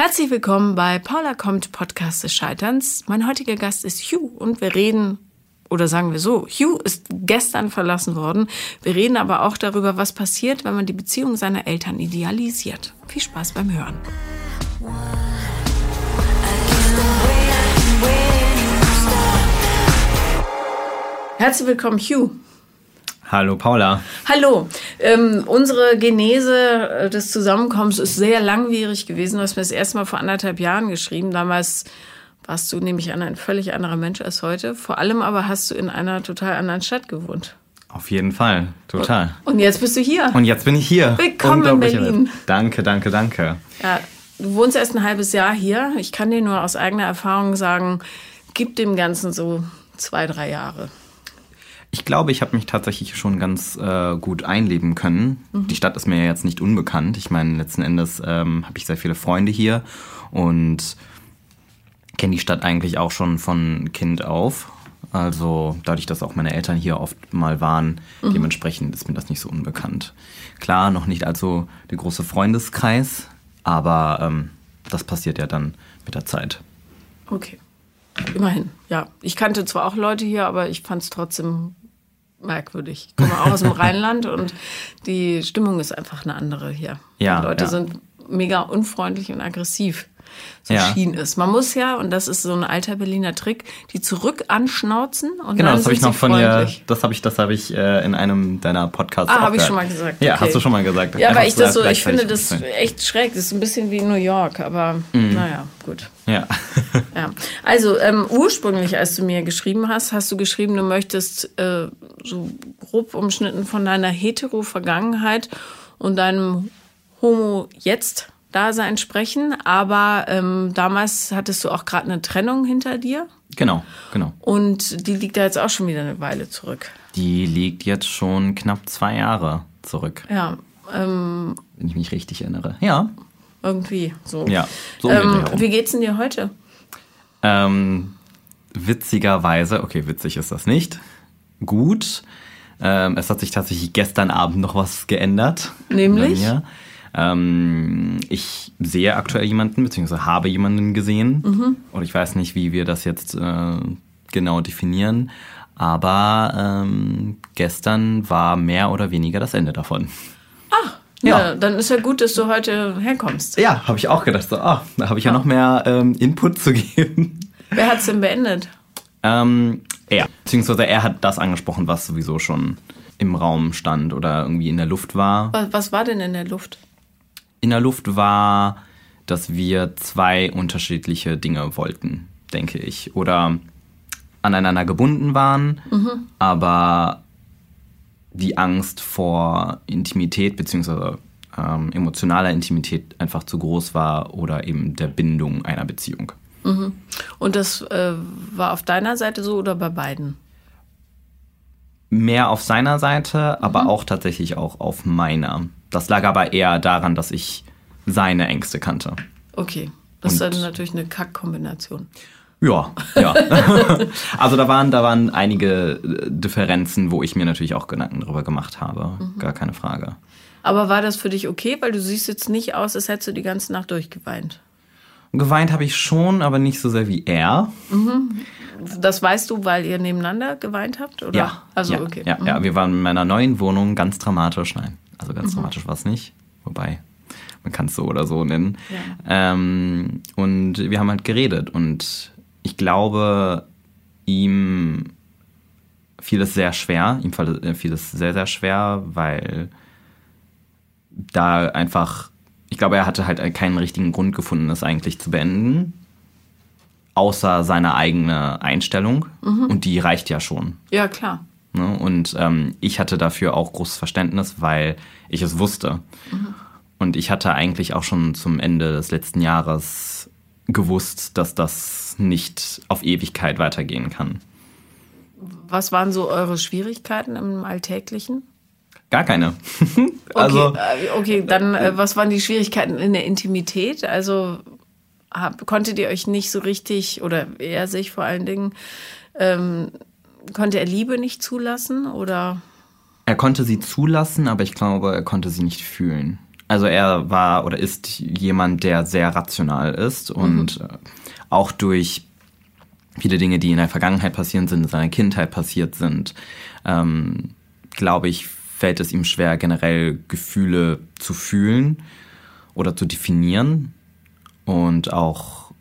Herzlich willkommen bei Paula kommt Podcast des Scheiterns. Mein heutiger Gast ist Hugh und wir reden, oder sagen wir so, Hugh ist gestern verlassen worden. Wir reden aber auch darüber, was passiert, wenn man die Beziehung seiner Eltern idealisiert. Viel Spaß beim Hören. Herzlich willkommen, Hugh. Hallo Paula. Hallo. Ähm, unsere Genese äh, des Zusammenkommens ist sehr langwierig gewesen. Du hast mir das erste Mal vor anderthalb Jahren geschrieben. Damals warst du nämlich ein völlig anderer Mensch als heute. Vor allem aber hast du in einer total anderen Stadt gewohnt. Auf jeden Fall, total. Und jetzt bist du hier. Und jetzt bin ich hier. Willkommen in Berlin. Danke, danke, danke. Ja, du wohnst erst ein halbes Jahr hier. Ich kann dir nur aus eigener Erfahrung sagen, gib dem Ganzen so zwei, drei Jahre. Ich glaube, ich habe mich tatsächlich schon ganz äh, gut einleben können. Mhm. Die Stadt ist mir ja jetzt nicht unbekannt. Ich meine, letzten Endes ähm, habe ich sehr viele Freunde hier und kenne die Stadt eigentlich auch schon von Kind auf. Also dadurch, dass auch meine Eltern hier oft mal waren, mhm. dementsprechend ist mir das nicht so unbekannt. Klar, noch nicht also der große Freundeskreis, aber ähm, das passiert ja dann mit der Zeit. Okay. Immerhin, ja. Ich kannte zwar auch Leute hier, aber ich fand es trotzdem merkwürdig. Ich komme auch aus dem Rheinland und die Stimmung ist einfach eine andere hier. Ja, die Leute ja. sind mega unfreundlich und aggressiv. So Ja. schien es. Man muss ja, und das ist so ein alter Berliner Trick, die zurück anschnauzen und Genau, dann das habe ich noch von dir, das habe ich, das habe ich äh, in einem deiner Podcasts. Ah, habe ich schon mal gesagt. Ja, okay. hast du schon mal gesagt. Ja, Einfach weil ich das so, ich finde das echt schräg. Das ist ein bisschen wie New York, aber Mhm. naja, gut. Ja. Ja. Also ähm, ursprünglich, als du mir geschrieben hast, hast du geschrieben, du möchtest äh, so grob umschnitten von deiner Hetero-Vergangenheit und deinem Homo-Jetzt-Dasein sprechen. Aber ähm, damals hattest du auch gerade eine Trennung hinter dir. genau, genau. Und die liegt da jetzt auch schon wieder eine Weile zurück. Die liegt jetzt schon knapp zwei Jahre zurück, Ja, ähm, wenn ich mich richtig erinnere. Ja. irgendwie so. Ja, so ähm, wie geht's denn dir heute? Ähm, witzigerweise, okay, witzig ist das nicht. Gut. Ähm, es hat sich tatsächlich gestern Abend noch was geändert. Nämlich? Ähm, ich sehe aktuell jemanden, beziehungsweise habe jemanden gesehen. Mhm. Und ich weiß nicht, wie wir das jetzt äh, genau definieren. Aber ähm, gestern war mehr oder weniger das Ende davon. Ja. Ja. dann ist ja gut, dass du heute herkommst. Ja, habe ich auch gedacht. So, ah, da habe ich ja noch mehr ähm, Input zu geben. Wer hat's denn beendet? Ähm, er. Beziehungsweise er hat das angesprochen, was sowieso schon im Raum stand oder irgendwie in der Luft war. Was, was war denn in der Luft? In der Luft war, dass wir zwei unterschiedliche Dinge wollten, denke ich. Oder aneinander gebunden waren, aber die Angst vor Intimität beziehungsweise ähm, emotionaler Intimität einfach zu groß war oder eben der Bindung einer Beziehung. Und das äh, war auf deiner Seite so oder bei beiden? mehr auf seiner Seite, aber auch tatsächlich auch auf meiner. Das lag aber eher daran, dass ich seine Ängste kannte. Okay. Das ist Und- dann natürlich eine Kackkombination. Ja, ja. also da waren, da waren einige äh, Differenzen, wo ich mir natürlich auch Gedanken drüber gemacht habe. Gar keine Frage. Aber war das für dich okay? Weil du siehst jetzt nicht aus, als hättest du die ganze Nacht durchgeweint. Geweint habe ich schon, aber nicht so sehr wie er. Das weißt du, weil ihr nebeneinander geweint habt? Oder? Ja. Also, ja, okay. Ja, Mhm. ja, wir waren in meiner neuen Wohnung ganz dramatisch. Nein, also ganz dramatisch war es nicht. Wobei, man kann es so oder so nennen. Ähm, und wir haben halt geredet. Und ich glaube, ihm fiel es sehr schwer. Ihm äh, fiel es sehr, sehr schwer, weil da einfach, ich glaube, er hatte halt keinen richtigen Grund gefunden, das eigentlich zu beenden. Außer seine eigene Einstellung. Und die reicht ja schon. Ja, klar. Ne? Und ähm, ich hatte dafür auch großes Verständnis, weil ich es wusste. Und ich hatte eigentlich auch schon zum Ende des letzten Jahres gewusst, dass das nicht auf Ewigkeit weitergehen kann. Was waren so eure Schwierigkeiten im Alltäglichen? Gar keine. Okay, also, äh, okay dann äh, was waren die Schwierigkeiten in der Intimität? Also hab, konntet ihr euch nicht so richtig, oder er sich vor allen Dingen, ähm, konnte er Liebe nicht zulassen? Oder er konnte sie zulassen, aber ich glaube, er konnte sie nicht fühlen. Also er war oder ist jemand, der sehr rational ist und mhm. auch durch viele Dinge, die in der Vergangenheit passiert sind, in seiner Kindheit passiert sind, ähm, glaube ich, fällt es ihm schwer, generell Gefühle zu fühlen oder zu definieren. Und auch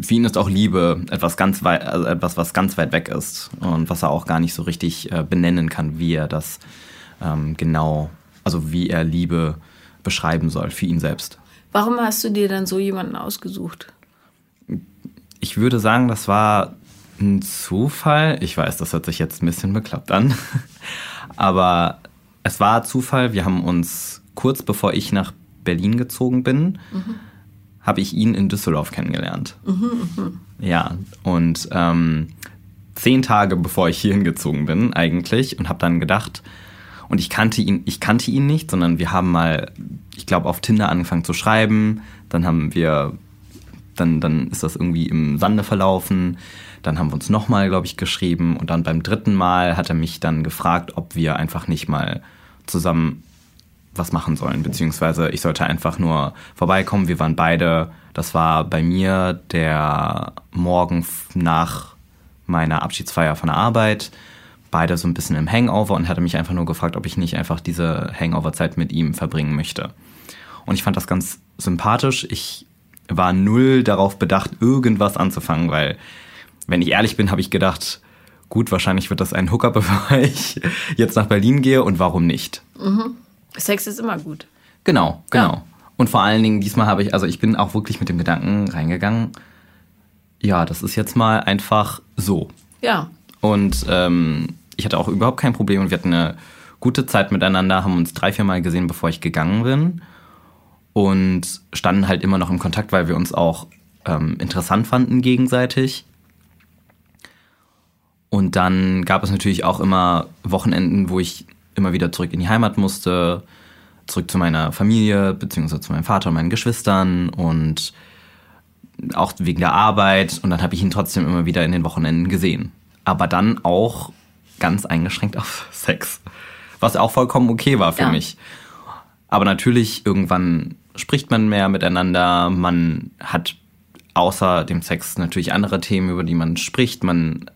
für ihn ist auch Liebe etwas ganz weit, also etwas, was ganz weit weg ist und was er auch gar nicht so richtig äh, benennen kann, wie er das ähm, genau, also wie er Liebe beschreiben soll für ihn selbst. Warum hast du dir dann so jemanden ausgesucht? Ich würde sagen, das war ein Zufall. Ich weiß, das hört sich jetzt ein bisschen bekloppt an. Aber es war Zufall. Wir haben uns kurz bevor ich nach Berlin gezogen bin, mhm. habe ich ihn in Düsseldorf kennengelernt. Mhm, mh. Ja, und ähm, zehn Tage bevor ich hierhin gezogen bin eigentlich und habe dann gedacht, und ich kannte ihn, ich kannte ihn nicht, sondern wir haben mal, ich glaube, auf Tinder angefangen zu schreiben. Dann haben wir, dann, dann ist das irgendwie im Sande verlaufen. Dann haben wir uns nochmal, glaube ich, geschrieben. Und dann beim dritten Mal hat er mich dann gefragt, ob wir einfach nicht mal zusammen was machen sollen. Beziehungsweise ich sollte einfach nur vorbeikommen. Wir waren beide, das war bei mir der Morgen nach meiner Abschiedsfeier von der Arbeit beide so ein bisschen im Hangover und hatte mich einfach nur gefragt, ob ich nicht einfach diese Hangover-Zeit mit ihm verbringen möchte. Und ich fand das ganz sympathisch. Ich war null darauf bedacht, irgendwas anzufangen, weil, wenn ich ehrlich bin, habe ich gedacht, gut, wahrscheinlich wird das ein Hookup, bevor ich jetzt nach Berlin gehe und warum nicht? Mhm. Sex ist immer gut. Genau, genau. Ja. Und vor allen Dingen, diesmal habe ich, also ich bin auch wirklich mit dem Gedanken reingegangen, ja, das ist jetzt mal einfach so. Ja. Und ähm, ich hatte auch überhaupt kein Problem und wir hatten eine gute Zeit miteinander, haben uns drei, vier Mal gesehen, bevor ich gegangen bin. Und standen halt immer noch im Kontakt, weil wir uns auch ähm, interessant fanden gegenseitig. Und dann gab es natürlich auch immer Wochenenden, wo ich immer wieder zurück in die Heimat musste, zurück zu meiner Familie, beziehungsweise zu meinem Vater und meinen Geschwistern und auch wegen der Arbeit. Und dann habe ich ihn trotzdem immer wieder in den Wochenenden gesehen. Aber dann auch ganz eingeschränkt auf Sex. Was auch vollkommen okay war für ja. mich. Aber natürlich, irgendwann spricht man mehr miteinander. Man hat außer dem Sex natürlich andere Themen, über die man spricht. Man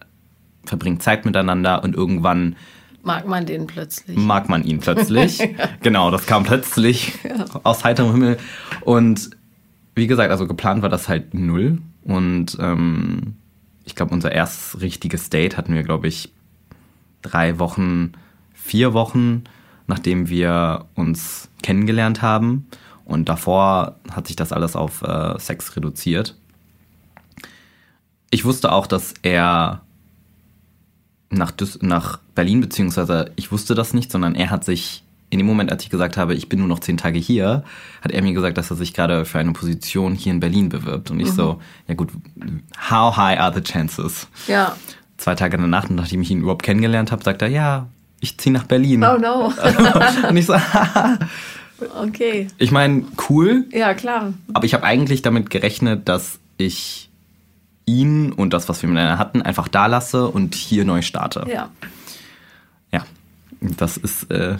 verbringt Zeit miteinander und irgendwann mag man den plötzlich. Mag man ihn plötzlich. ja. Genau, das kam plötzlich ja. aus heiterem Himmel. Und wie gesagt, also geplant war das halt null. Und ähm, ich glaube, unser erstes richtiges Date hatten wir, glaube ich, drei Wochen, vier Wochen, nachdem wir uns kennengelernt haben. Und davor hat sich das alles auf äh, Sex reduziert. Ich wusste auch, dass er nach, Düs nach Berlin, beziehungsweise ich wusste das nicht, sondern er hat sich in dem Moment, als ich gesagt habe, ich bin nur noch zehn Tage hier, hat er mir gesagt, dass er sich gerade für eine Position hier in Berlin bewirbt. Und ich mhm. so, ja gut, how high are the chances? Ja zwei Tage danach, nachdem ich ihn überhaupt kennengelernt habe, sagt er, ja, ich ziehe nach Berlin. Oh no. und ich so, okay. Ich meine, cool. Ja, klar. Aber ich habe eigentlich damit gerechnet, dass ich ihn und das, was wir miteinander hatten, einfach da lasse und hier neu starte. Ja. Ja, das ist äh,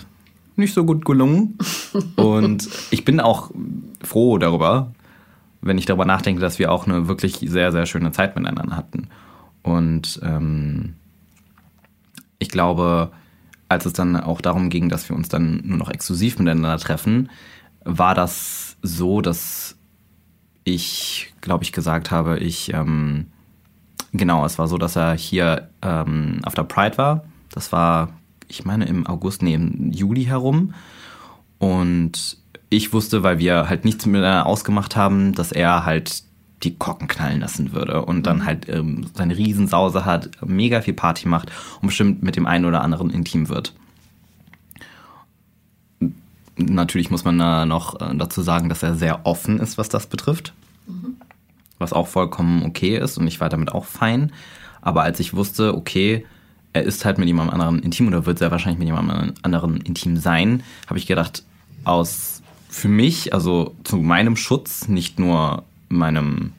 nicht so gut gelungen. und ich bin auch froh darüber, wenn ich darüber nachdenke, dass wir auch eine wirklich sehr, sehr schöne Zeit miteinander hatten. Und ähm, ich glaube, als es dann auch darum ging, dass wir uns dann nur noch exklusiv miteinander treffen, war das so, dass ich, glaube ich, gesagt habe, ich, ähm, genau, es war so, dass er hier ähm, auf der Pride war. Das war, ich meine, im August, nee, im Juli herum. Und ich wusste, weil wir halt nichts miteinander ausgemacht haben, dass er halt die Korken knallen lassen würde und dann mhm. halt ähm, seine Riesensause hat, mega viel Party macht und bestimmt mit dem einen oder anderen intim wird. Natürlich muss man da noch äh, dazu sagen, dass er sehr offen ist, was das betrifft. Mhm. Was auch vollkommen okay ist und ich war damit auch fein. Aber als ich wusste, okay, er ist halt mit jemandem anderen intim oder wird sehr wahrscheinlich mit jemandem anderen intim sein, habe ich gedacht, aus für mich, also zu meinem Schutz, nicht nur meinem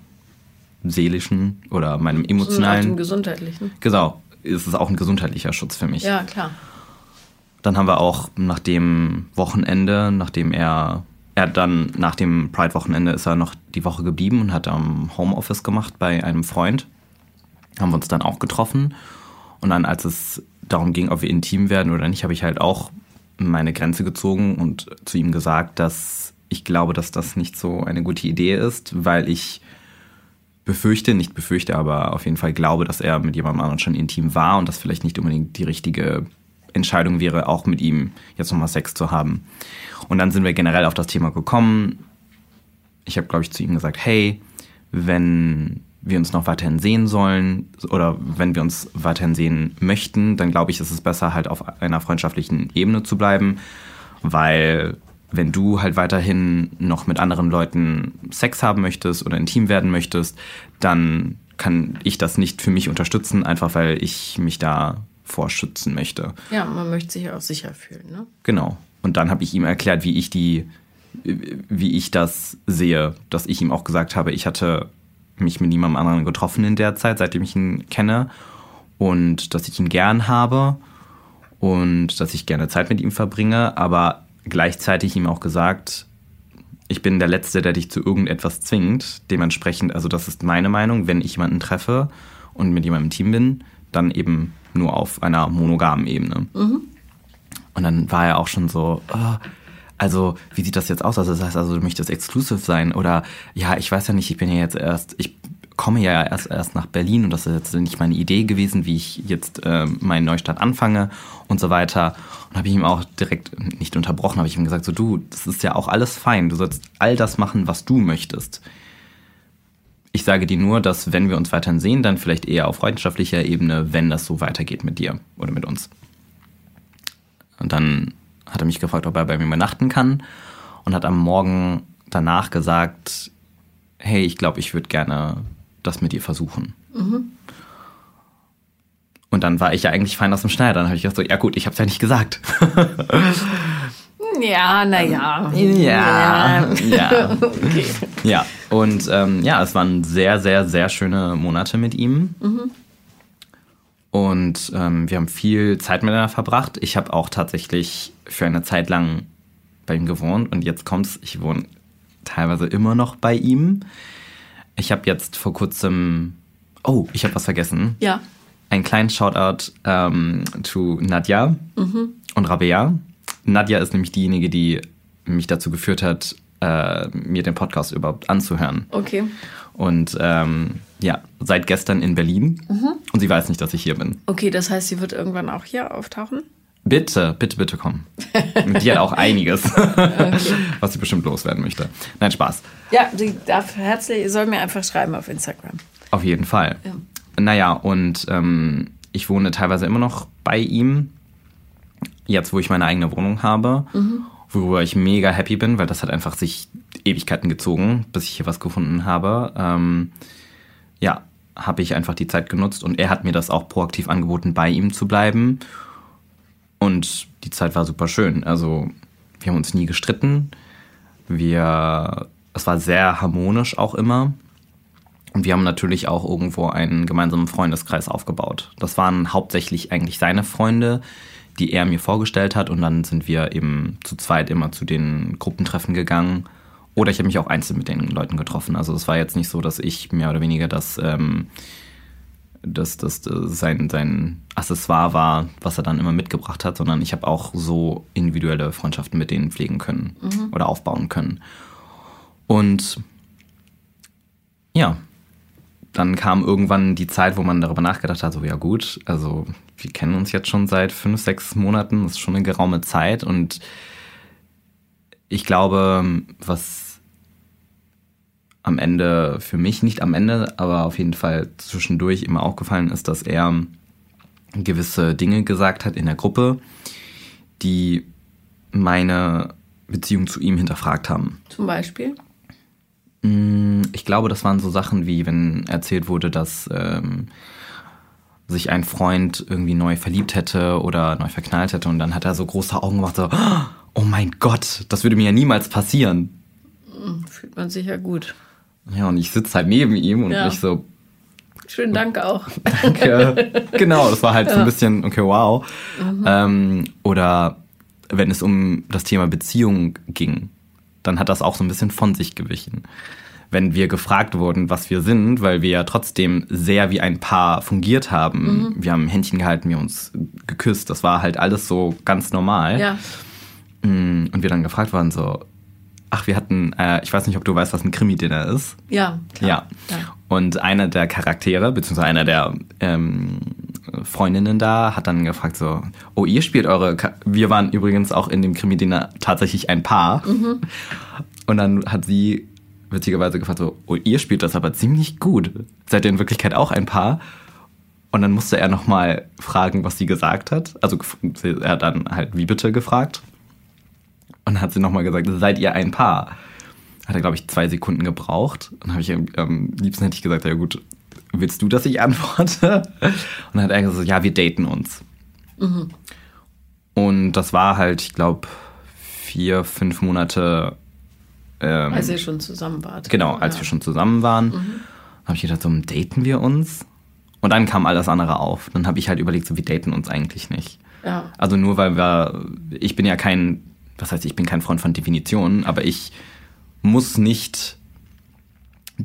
seelischen oder meinem emotionalen. Dem gesundheitlichen. Genau, ist es auch ein gesundheitlicher Schutz für mich. Ja, klar. Dann haben wir auch nach dem Wochenende, nachdem er er dann nach dem Pride-Wochenende ist er noch die Woche geblieben und hat am Homeoffice gemacht bei einem Freund. Haben wir uns dann auch getroffen. Und dann, als es darum ging, ob wir intim werden oder nicht, habe ich halt auch meine Grenze gezogen und zu ihm gesagt, dass ich glaube, dass das nicht so eine gute Idee ist, weil ich befürchte, nicht befürchte, aber auf jeden Fall glaube, dass er mit jemandem anderen schon intim war und das vielleicht nicht unbedingt die richtige Entscheidung wäre, auch mit ihm jetzt nochmal Sex zu haben. Und dann sind wir generell auf das Thema gekommen. Ich habe, glaube ich, zu ihm gesagt, hey, wenn wir uns noch weiterhin sehen sollen oder wenn wir uns weiterhin sehen möchten, dann glaube ich, ist es besser, halt auf einer freundschaftlichen Ebene zu bleiben, weil wenn du halt weiterhin noch mit anderen Leuten Sex haben möchtest oder intim werden möchtest, dann kann ich das nicht für mich unterstützen, einfach weil ich mich da vorschützen möchte. Ja, man möchte sich auch sicher fühlen, ne? Genau. Und dann habe ich ihm erklärt, wie ich die, wie ich das sehe, dass ich ihm auch gesagt habe, ich hatte mich mit niemandem anderen getroffen in der Zeit, seitdem ich ihn kenne und dass ich ihn gern habe und dass ich gerne Zeit mit ihm verbringe, aber gleichzeitig ihm auch gesagt, ich bin der Letzte, der dich zu irgendetwas zwingt. Dementsprechend, also das ist meine Meinung, wenn ich jemanden treffe und mit jemandem im Team bin, dann eben nur auf einer monogamen Ebene. Mhm. Und dann war er auch schon so, oh, also wie sieht das jetzt aus? Also das heißt also, du möchtest exclusive sein oder ja, ich weiß ja nicht, ich bin ja jetzt erst, ich komme ja erst, erst nach Berlin und das ist jetzt nicht meine Idee gewesen, wie ich jetzt äh, meinen Neustart anfange und so weiter. Und habe ich ihm auch direkt nicht unterbrochen, habe ich ihm gesagt, so du, das ist ja auch alles fein, du sollst all das machen, was du möchtest. Ich sage dir nur, dass wenn wir uns weiterhin sehen, dann vielleicht eher auf freundschaftlicher Ebene, wenn das so weitergeht mit dir oder mit uns. Und dann hat er mich gefragt, ob er bei mir übernachten kann und hat am Morgen danach gesagt, hey, ich glaube, ich würde gerne das mit dir versuchen. Mhm. Und dann war ich ja eigentlich fein aus dem Schneider. Dann habe ich gedacht, so, ja gut, ich habe es ja nicht gesagt. Ja, naja. Ja, ja. okay. Ja, und ähm, ja, es waren sehr, sehr, sehr schöne Monate mit ihm. Mhm. Und ähm, wir haben viel Zeit miteinander verbracht. Ich habe auch tatsächlich für eine Zeit lang bei ihm gewohnt und jetzt kommt's, ich wohne teilweise immer noch bei ihm. Ich habe jetzt vor kurzem, oh, ich habe was vergessen. Ja. Ein kleinen Shoutout ähm, zu Nadja mhm. und Rabea. Nadja ist nämlich diejenige, die mich dazu geführt hat, äh, mir den Podcast überhaupt anzuhören. Okay. Und ähm, ja, seit gestern in Berlin. Mhm. Und sie weiß nicht, dass ich hier bin. Okay, das heißt, sie wird irgendwann auch hier auftauchen? Bitte, bitte, bitte komm. die hat auch einiges, okay. was sie bestimmt loswerden möchte. Nein, Spaß. Ja, sie darf herzlich, soll mir einfach schreiben auf Instagram. Auf jeden Fall. Ja. Naja, und ähm, ich wohne teilweise immer noch bei ihm. Jetzt, wo ich meine eigene Wohnung habe. Mhm worüber ich mega happy bin, weil das hat einfach sich Ewigkeiten gezogen, bis ich hier was gefunden habe. Ähm, ja, habe ich einfach die Zeit genutzt und er hat mir das auch proaktiv angeboten, bei ihm zu bleiben. Und die Zeit war super schön. Also wir haben uns nie gestritten. Wir, es war sehr harmonisch auch immer. Und wir haben natürlich auch irgendwo einen gemeinsamen Freundeskreis aufgebaut. Das waren hauptsächlich eigentlich seine Freunde, die er mir vorgestellt hat. Und dann sind wir eben zu zweit immer zu den Gruppentreffen gegangen. Oder ich habe mich auch einzeln mit den Leuten getroffen. Also es war jetzt nicht so, dass ich mehr oder weniger das, ähm, das, das, das sein, sein Accessoire war, was er dann immer mitgebracht hat, sondern ich habe auch so individuelle Freundschaften mit denen pflegen können mhm. oder aufbauen können. Und ja, dann kam irgendwann die Zeit, wo man darüber nachgedacht hat, so ja gut, also wir kennen uns jetzt schon seit fünf, sechs Monaten, das ist schon eine geraume Zeit und ich glaube, was am Ende für mich, nicht am Ende, aber auf jeden Fall zwischendurch immer aufgefallen ist, dass er gewisse Dinge gesagt hat in der Gruppe, die meine Beziehung zu ihm hinterfragt haben. Zum Beispiel? Mm, ich glaube, das waren so Sachen wie, wenn erzählt wurde, dass ähm, sich ein Freund irgendwie neu verliebt hätte oder neu verknallt hätte und dann hat er so große Augen gemacht, so, oh mein Gott, das würde mir ja niemals passieren. Hm, fühlt man sich ja gut. Ja, und ich sitze halt neben ihm und ja. ich so. Schönen Dank auch. Danke. genau, das war halt ja. so ein bisschen, okay, wow. Mhm. Ähm, oder wenn es um das Thema Beziehung ging, dann hat das auch so ein bisschen von sich gewichen. Wenn wir gefragt wurden, was wir sind, weil wir ja trotzdem sehr wie ein Paar fungiert haben. Mhm. Wir haben Händchen gehalten, wir uns geküsst. Das war halt alles so ganz normal. Ja. Mm, und wir dann gefragt waren so, ach, wir hatten, äh, ich weiß nicht, ob du weißt, was ein Krimi-Dinner ist. Ja, klar. Ja. ja. Und einer der Charaktere, beziehungsweise einer der ähm, Freundinnen da, hat dann gefragt so, oh, ihr spielt eure, Ka wir waren übrigens auch in dem Krimi-Dinner tatsächlich ein Paar. Mhm. Und dann hat sie witzigerweise gefragt so, oh, ihr spielt das aber ziemlich gut. Seid ihr in Wirklichkeit auch ein Paar? Und dann musste er nochmal fragen, was sie gesagt hat. Also er hat dann halt, wie bitte gefragt. Und dann hat sie nochmal gesagt, seid ihr ein Paar? Hat er, glaube ich, zwei Sekunden gebraucht. Und dann habe ich am ähm, liebsten hätte ich gesagt, ja gut, willst du, dass ich antworte? Und dann hat er gesagt, ja, wir daten uns. Mhm. Und das war halt, ich glaube, vier, fünf Monate. Ähm, als ihr schon zusammen wart. Genau, als ja. wir schon zusammen waren. Mhm. habe ich gedacht, so, daten wir uns? Und dann kam alles andere auf. Dann habe ich halt überlegt, so, wir daten uns eigentlich nicht. Ja. Also nur weil wir, ich bin ja kein, was heißt, ich bin kein Freund von Definitionen, aber ich muss nicht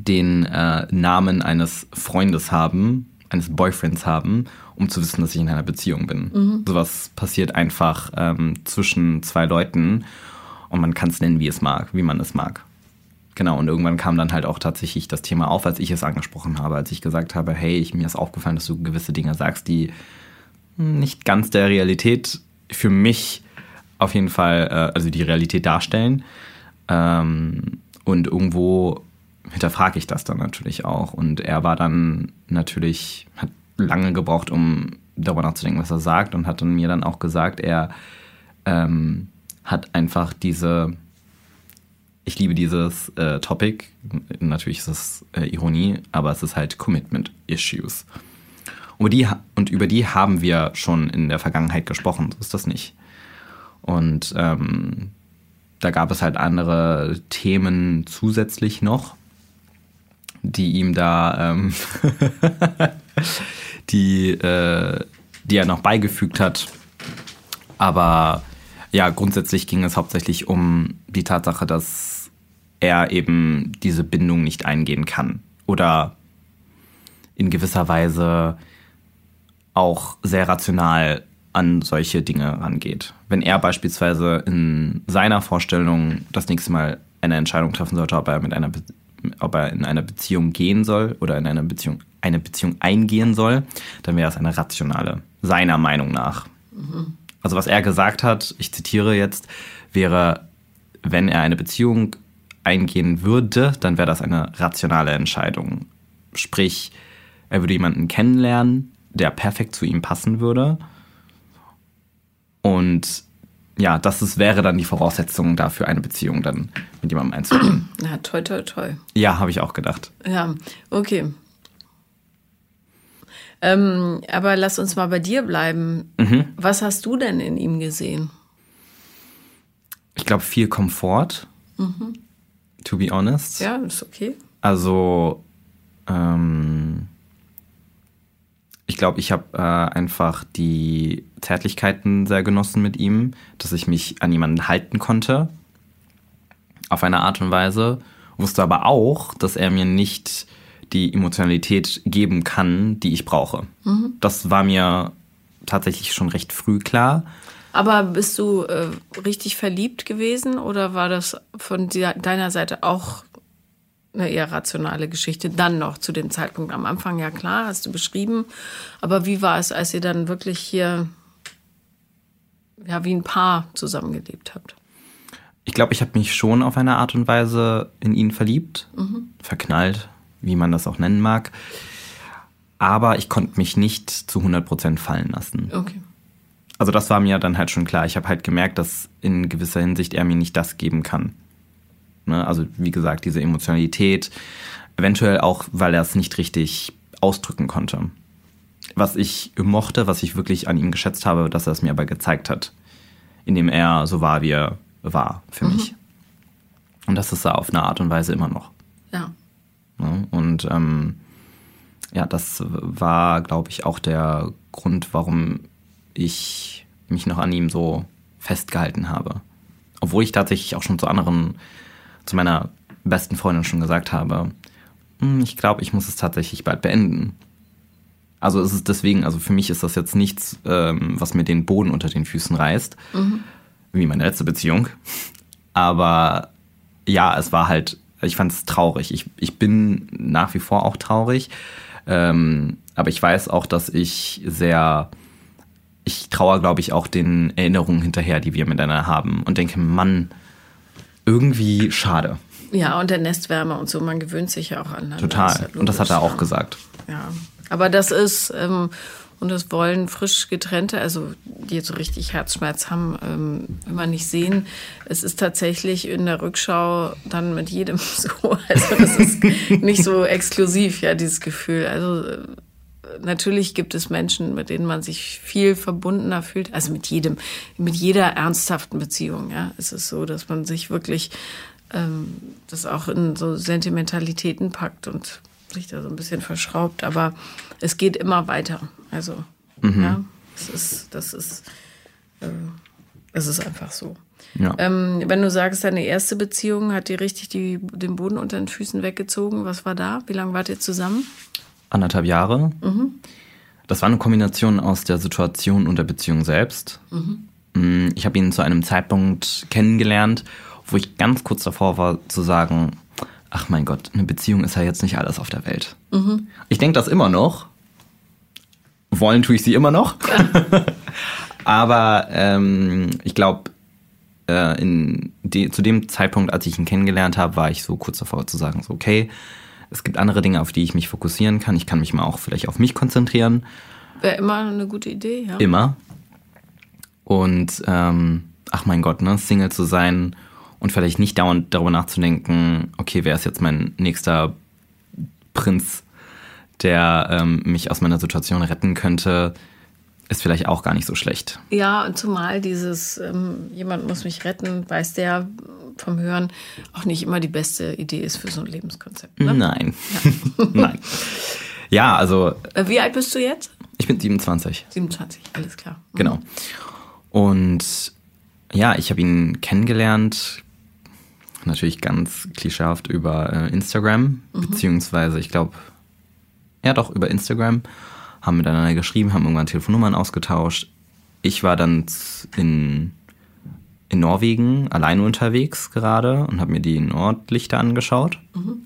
den äh, Namen eines Freundes haben, eines Boyfriends haben, um zu wissen, dass ich in einer Beziehung bin. Mhm. Sowas passiert einfach ähm, zwischen zwei Leuten und man kann es nennen, wie es mag, wie man es mag. Genau, und irgendwann kam dann halt auch tatsächlich das Thema auf, als ich es angesprochen habe, als ich gesagt habe, hey, ich, mir ist aufgefallen, dass du gewisse Dinge sagst, die nicht ganz der Realität für mich auf jeden Fall, äh, also die Realität darstellen. Ähm, und irgendwo hinterfrage ich das dann natürlich auch. Und er war dann natürlich, hat lange gebraucht, um darüber nachzudenken, was er sagt und hat dann mir dann auch gesagt, er ähm, hat einfach diese, ich liebe dieses äh, Topic, natürlich ist es äh, Ironie, aber es ist halt Commitment Issues. Und die, und über die haben wir schon in der Vergangenheit gesprochen, so ist das nicht. Und ähm, da gab es halt andere Themen zusätzlich noch, die ihm da, ähm, die, äh, die er noch beigefügt hat. Aber ja, grundsätzlich ging es hauptsächlich um die Tatsache, dass er eben diese Bindung nicht eingehen kann. Oder in gewisser Weise auch sehr rational an solche Dinge rangeht. Wenn er beispielsweise in seiner Vorstellung das nächste Mal eine Entscheidung treffen sollte, ob er mit einer ob er in eine Beziehung gehen soll oder in eine Beziehung, eine Beziehung eingehen soll, dann wäre es eine rationale, seiner Meinung nach. Mhm. Also was er gesagt hat, ich zitiere jetzt, wäre, wenn er eine Beziehung eingehen würde, dann wäre das eine rationale Entscheidung. Sprich, er würde jemanden kennenlernen, der perfekt zu ihm passen würde. Und ja, das ist, wäre dann die Voraussetzung dafür, eine Beziehung dann mit jemandem einzugehen. Ja, toll, toll, toll. Ja, habe ich auch gedacht. Ja, okay. Ähm, aber lass uns mal bei dir bleiben. Mhm. Was hast du denn in ihm gesehen? Ich glaube, viel Komfort. Mhm. To be honest. Ja, ist okay. Also, ähm, ich glaube, ich habe äh, einfach die Zärtlichkeiten sehr genossen mit ihm, dass ich mich an jemanden halten konnte. Auf eine Art und Weise. Wusste aber auch, dass er mir nicht die Emotionalität geben kann, die ich brauche. Mhm. Das war mir tatsächlich schon recht früh klar. Aber bist du äh, richtig verliebt gewesen oder war das von deiner Seite auch eine eher rationale Geschichte. Dann noch zu dem Zeitpunkt am Anfang, ja klar, hast du beschrieben. Aber wie war es, als ihr dann wirklich hier ja, wie ein Paar zusammengelebt habt? Ich glaube, ich habe mich schon auf eine Art und Weise in ihn verliebt, mhm. verknallt, wie man das auch nennen mag. Aber ich konnte mich nicht zu 100% fallen lassen. Okay. Also das war mir dann halt schon klar. Ich habe halt gemerkt, dass in gewisser Hinsicht er mir nicht das geben kann, Ne? Also wie gesagt, diese Emotionalität, eventuell auch, weil er es nicht richtig ausdrücken konnte. Was ich mochte, was ich wirklich an ihm geschätzt habe, dass er es mir aber gezeigt hat, indem er so war, wie er war für mhm. mich. Und das ist er auf eine Art und Weise immer noch. Ja. Ne? Und ähm, ja, das war, glaube ich, auch der Grund, warum ich mich noch an ihm so festgehalten habe. Obwohl ich tatsächlich auch schon zu anderen zu meiner besten Freundin schon gesagt habe, hm, ich glaube, ich muss es tatsächlich bald beenden. Also es ist deswegen, also für mich ist das jetzt nichts, ähm, was mir den Boden unter den Füßen reißt, mhm. wie meine letzte Beziehung. Aber ja, es war halt, ich fand es traurig. Ich, ich bin nach wie vor auch traurig. Ähm, aber ich weiß auch, dass ich sehr, ich traue, glaube ich, auch den Erinnerungen hinterher, die wir miteinander haben und denke, Mann, irgendwie schade. Ja, und der Nestwärme und so, man gewöhnt sich ja auch an. Total. Das und das hat er auch gesagt. Ja, aber das ist, ähm, und das wollen frisch getrennte, also die jetzt so richtig Herzschmerz haben, ähm, immer nicht sehen. Es ist tatsächlich in der Rückschau dann mit jedem so. Also das ist nicht so exklusiv, ja, dieses Gefühl. Also äh, natürlich gibt es Menschen, mit denen man sich viel verbundener fühlt. Also mit jedem, mit jeder ernsthaften Beziehung, ja. Es ist so, dass man sich wirklich ähm, das auch in so Sentimentalitäten packt und sich da so ein bisschen verschraubt. Aber es geht immer weiter. Also, mhm. ja, es ist, das ist, äh, es ist einfach so. Ja. Ähm, wenn du sagst, deine erste Beziehung hat dir richtig die, den Boden unter den Füßen weggezogen, was war da? Wie lange wart ihr zusammen? Anderthalb Jahre. Mhm. Das war eine Kombination aus der Situation und der Beziehung selbst. Mhm. Mm, ich habe ihn zu einem Zeitpunkt kennengelernt, wo ich ganz kurz davor war zu sagen, ach mein Gott, eine Beziehung ist ja jetzt nicht alles auf der Welt. Mhm. Ich denke das immer noch. Wollen tue ich sie immer noch. Ja. Aber ähm, ich glaube, äh, zu dem Zeitpunkt, als ich ihn kennengelernt habe, war ich so kurz davor zu sagen, so okay, es gibt andere Dinge, auf die ich mich fokussieren kann. Ich kann mich mal auch vielleicht auf mich konzentrieren. Wäre immer eine gute Idee, ja. Immer. Und ähm, ach mein Gott, ne, Single zu sein und vielleicht nicht dauernd darüber nachzudenken, okay, wer ist jetzt mein nächster Prinz, der ähm, mich aus meiner Situation retten könnte, ist vielleicht auch gar nicht so schlecht. Ja, und zumal dieses, ähm, jemand muss mich retten, weiß der vom Hören auch nicht immer die beste Idee ist für so ein Lebenskonzept. Ne? Nein. Ja. Nein. Ja, also. Äh, wie alt bist du jetzt? Ich bin 27. 27, alles klar. Mhm. Genau. Und ja, ich habe ihn kennengelernt, natürlich ganz klischeehaft über äh, Instagram, mhm. beziehungsweise ich glaube, ja doch, über Instagram, haben miteinander geschrieben, haben irgendwann Telefonnummern ausgetauscht. Ich war dann in, in Norwegen alleine unterwegs gerade und habe mir die Nordlichter angeschaut. Mhm.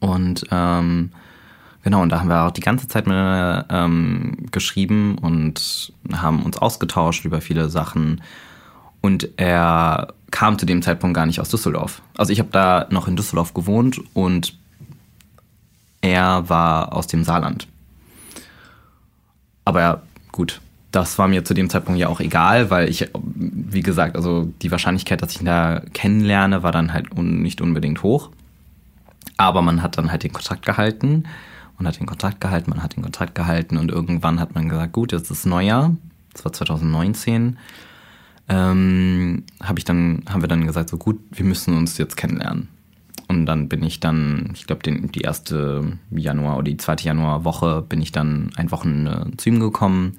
Und ähm, genau, und da haben wir auch die ganze Zeit miteinander ähm, geschrieben und haben uns ausgetauscht über viele Sachen. Und er kam zu dem Zeitpunkt gar nicht aus Düsseldorf. Also ich habe da noch in Düsseldorf gewohnt und er war aus dem Saarland. Aber ja, gut, das war mir zu dem Zeitpunkt ja auch egal, weil ich, wie gesagt, also die Wahrscheinlichkeit, dass ich ihn da kennenlerne, war dann halt nicht unbedingt hoch. Aber man hat dann halt den Kontakt gehalten und hat den Kontakt gehalten, man hat den Kontakt gehalten und irgendwann hat man gesagt, gut, jetzt ist Neujahr, das war 2019 ähm, habe ich dann, haben wir dann gesagt, so gut, wir müssen uns jetzt kennenlernen. Und dann bin ich dann, ich glaube, die erste Januar oder die zweite Januarwoche bin ich dann ein Wochenende zu ihm gekommen.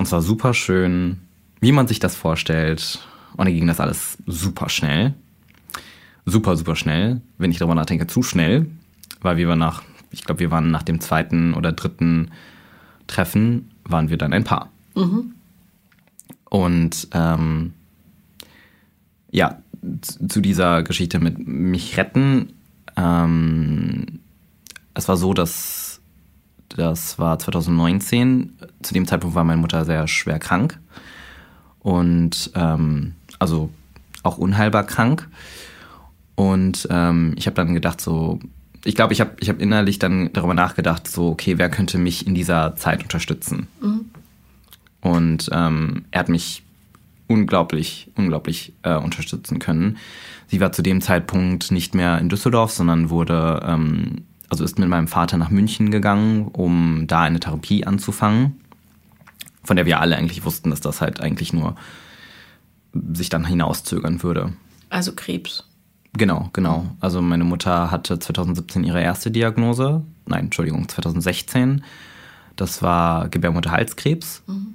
Und zwar super schön, wie man sich das vorstellt. Und dann ging das alles super schnell. Super, super schnell. Wenn ich darüber nachdenke, zu schnell. Weil wir waren nach, ich glaube, wir waren nach dem zweiten oder dritten Treffen, waren wir dann ein Paar. Mhm. Und ähm, ja, zu dieser Geschichte mit mich retten. Ähm, es war so, dass das war 2019. Zu dem Zeitpunkt war meine Mutter sehr schwer krank und ähm, also auch unheilbar krank. Und ähm, ich habe dann gedacht, so, ich glaube, ich habe ich hab innerlich dann darüber nachgedacht, so, okay, wer könnte mich in dieser Zeit unterstützen? Mhm. Und ähm, er hat mich unglaublich, unglaublich äh, unterstützen können. Sie war zu dem Zeitpunkt nicht mehr in Düsseldorf, sondern wurde, ähm, also ist mit meinem Vater nach München gegangen, um da eine Therapie anzufangen, von der wir alle eigentlich wussten, dass das halt eigentlich nur sich dann hinauszögern würde. Also Krebs. Genau, genau. Also meine Mutter hatte 2017 ihre erste Diagnose. Nein, Entschuldigung, 2016. Das war Gebärmutterhalskrebs. Mhm